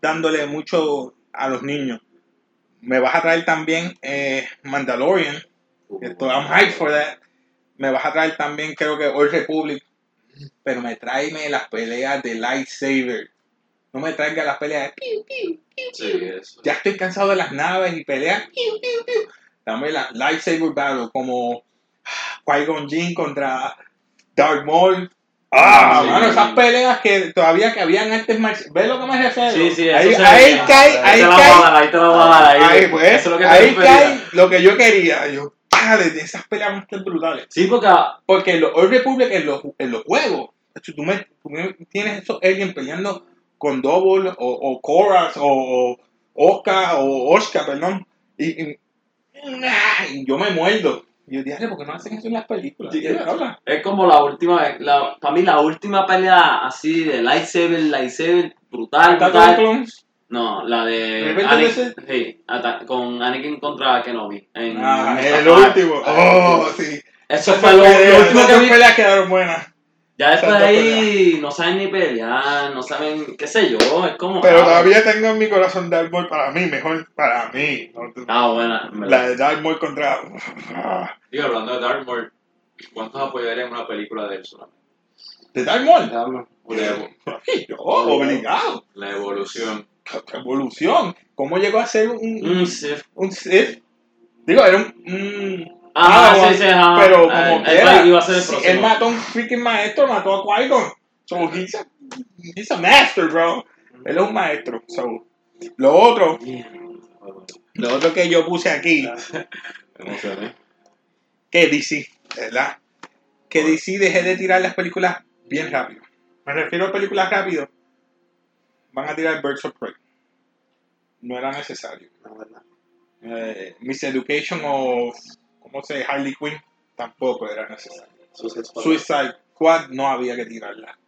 dándole mucho a los niños. Me vas a traer también eh, Mandalorian. Esto, I'm hyped for that. Me vas a traer también, creo que Old Republic. Pero me tráeme las peleas de lightsaber. No me traiga las peleas de piu, piu, piu, Sí, eso. Ya estoy cansado de las naves y peleas. Piu, piu, piu. Dame la lightsaber battle como Qui-Gon Jinn contra Darth Maul. Ah, Sí. mano, esas peleas que todavía que habían antes. ¿Ves lo que me refiero? Sí, sí, eso ahí, ahí cae, ahí Ahí te la voy a cae. dar, ahí te la voy a dar. Ahí, Ahí, pues, Eso es lo que te ahí cae lo que yo quería. Yo, de esas peleas van a estar brutales. Sí, porque Porque en los Old Republic, en los, en los juegos, si tú, me, tú me tienes esos aliens peleando con Double o, o Koras o, o Oscar o Oscar, perdón, y, y- y yo me muerdo. Y yo dije, ¿por qué no hacen eso en las películas? Sí. Es es como la última vez, la, para mí la última pelea así de lightsaber, lightsaber, brutal, brutal. No, la de ¿Rebelde Anakin, de sí, con Anakin contra Kenobi. En Ah, Mustafar. el último. Ah, Oh, sí. Eso fue lo, lo peleas, último esas que vi. peleas quedaron buenas. Ya después de ahí no saben ni pelear, no saben, qué sé yo, es como... Pero ah, todavía tengo en mi corazón Darth Maul para mí, mejor para mí. ¿no? Ah, buena. La de Darth Maul contra... Ah, Digo, hablando de Dartmoor, ¿cuántos apoyarían una película de él solamente? ¿De Maul? Diablo. La, evo- Yo, obligado. la evolución. ¿Qué evolución? ¿Cómo llegó a ser un, Mm, sí. un Sith? Digo, era un... un Ajá, Padawan, sí, sí, ajá. Pero como él quiera, iba a ser el si él mató a un freaking maestro, mató a Qui-Gon. So, he's a, he's a master, bro. Él es un maestro. So, lo otro, lo otro que yo puse aquí, que DC, ¿verdad? Que DC deje de tirar las películas bien rápido. Me refiero a películas rápido. Van a tirar Birds of Prey. No era necesario. No, verdad. Eh, Miss Education o, ¿cómo se Harley Quinn tampoco era necesario. Suicide Squad. Suicide Squad no había que tirarla.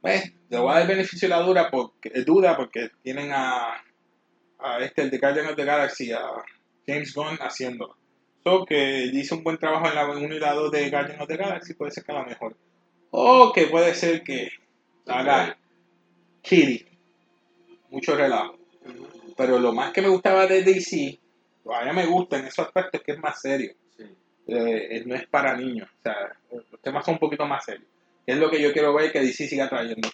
Pues, le voy a dar beneficio de la duda porque, eh, duda porque tienen a, a este, el de Guardian of the Galaxy, a James Gunn haciéndolo. So que hizo un buen trabajo en la 1 y la 2 de Guardian of the Galaxy, puede ser que la mejor. O que puede ser que haga Kitty. Mucho relajo. Pero lo más que me gustaba de DC, todavía me gusta en esos aspectos, es que es más serio. Sí. Eh, no es para niños. O sea, los temas son un poquito más serios. Es lo que yo quiero ver que DC siga trayendo.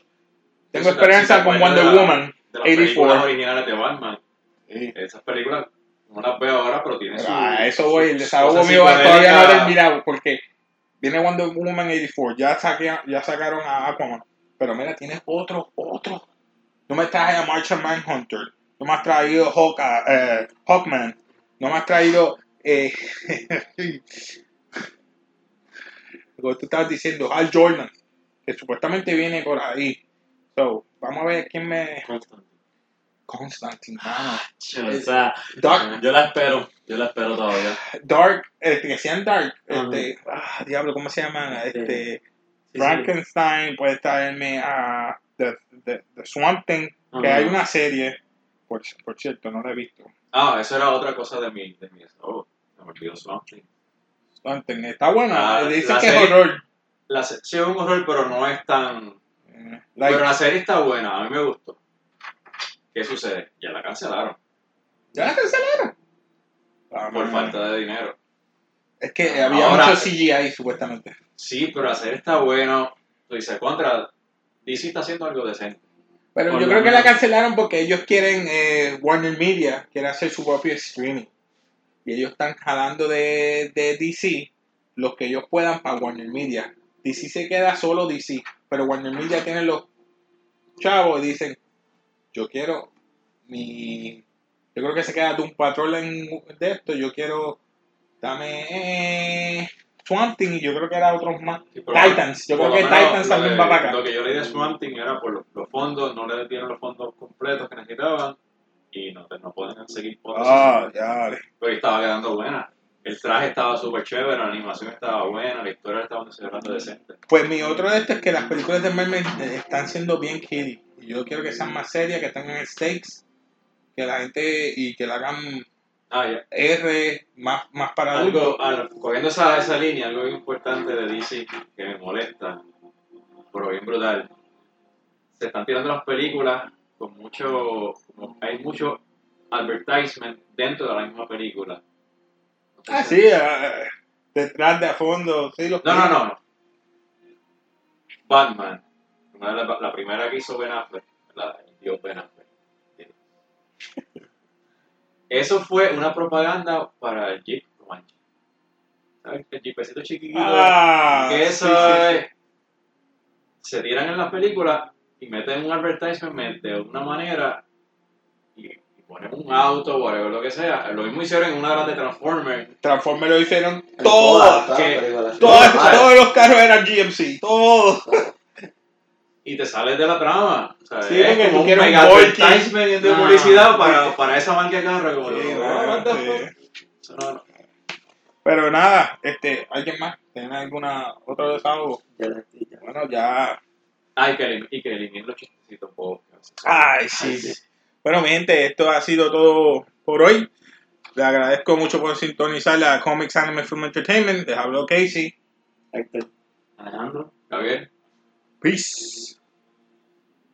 Tengo si te con Wonder de la- Woman. De las películas 84. originales de Batman. Sí. Esas películas no las veo ahora, pero tienen su. Pero a eso voy, el desahogo mío todavía no ha terminado porque viene Wonder Woman 84, ya, saqué, ya sacaron a Aquaman, pero mira, tienes otro, otro. No me traes a Martian Manhunter, no me has traído Hawk, eh, Hawkman, no me has traído... Eh, lo tú estabas diciendo, Hal Jordan, que supuestamente viene por ahí. So, vamos a ver quién me... Constantine. Mano. Yo, o sea, Dark, yo la espero, yo la espero todavía. Dark, este, que sean Dark, este, ah, diablo, ¿cómo se llaman? Este, Sí, sí. Frankenstein, puede traerme a The, the, The Swamp Thing, que hay una serie, por, por cierto, no la he visto. Ah, eso era otra cosa de mi. De mi oh, me olvidó Swamp Thing. Swamp Thing, está buena, Ah, dicen que es serie- horror. La sí, es un horror, pero no es tan. Eh, like, Pero la serie está buena, a mí me gustó. ¿Qué sucede? Ya la cancelaron ¿Ya la cancelaron? Ah, por man. falta de dinero. Es que había Ahora- mucho CGI, supuestamente. Sí, pero la serie está buena. Tú dices, contra. DC está haciendo algo decente. Pero Por yo creo que la cancelaron porque ellos quieren, eh, Warner Media quiere hacer su propio streaming. Y ellos están jalando de, de DC los que ellos puedan para Warner Media. DC se queda solo DC, pero Warner Media tiene los chavos y dicen, yo quiero mi... Yo creo que se queda un patrón en de esto, yo quiero, dame eh, Swamp Thing y yo creo que era otros más. Sí, Titans, yo creo que Titans también va para acá. Lo que yo leí de Swamp Thing era por los, los fondos, no le dieron los fondos completos que necesitaban y no, no pueden seguir por Ah, ya, Pero estaba quedando buena. El traje estaba súper chévere, la animación estaba buena, la historia la estaban desarrollando decente. Pues mi otro de esto es que las películas de Marvel eh, están siendo bien kiddie. Y yo quiero que sean más serias, que tengan stakes, que la gente y que la hagan Ah, ya. R más, más para. Algo, al- cogiendo esa, esa línea, algo bien importante de DC que me molesta, pero bien brutal. Se están tirando las películas con mucho. como hay mucho advertisement dentro de la misma película. Ah, sí, eh, detrás de a fondo, sí, los No, no, no. no. Batman. Una de la, la primera que hizo Ben Affleck. La, dios Ben Affleck. Eso fue una propaganda para el Jeep Comanche. ¿Sabes? El Jeepecito chiquitito. Ah, que eso sí, sí, sí. es. Se tiran en la película y meten un advertisement de una manera y, y ponen un auto, whatever, lo que sea. Lo mismo hicieron en una de las de Transformers. Transformers lo hicieron que- las películas. Todas. todos los carros eran GMC, todos. Y te sales de la trama. O sea, Sí, es como un mega advertisement de Ah, publicidad para, para esa marca de carro. Como, Sí, sí. no-. Pero nada, este, ¿alguien más? ¿Tiene alguna otro desahogo? Ya la estoy, ya. Bueno, ya. Ah, y que, y que eliminen los chistecitos bobos. Ay, sí. Bueno, mi gente, esto ha sido todo por hoy. Le agradezco mucho por sintonizar la Comics Anime Film Entertainment. Les habló Casey. Héctor. Alejandro. Gabriel. Peace.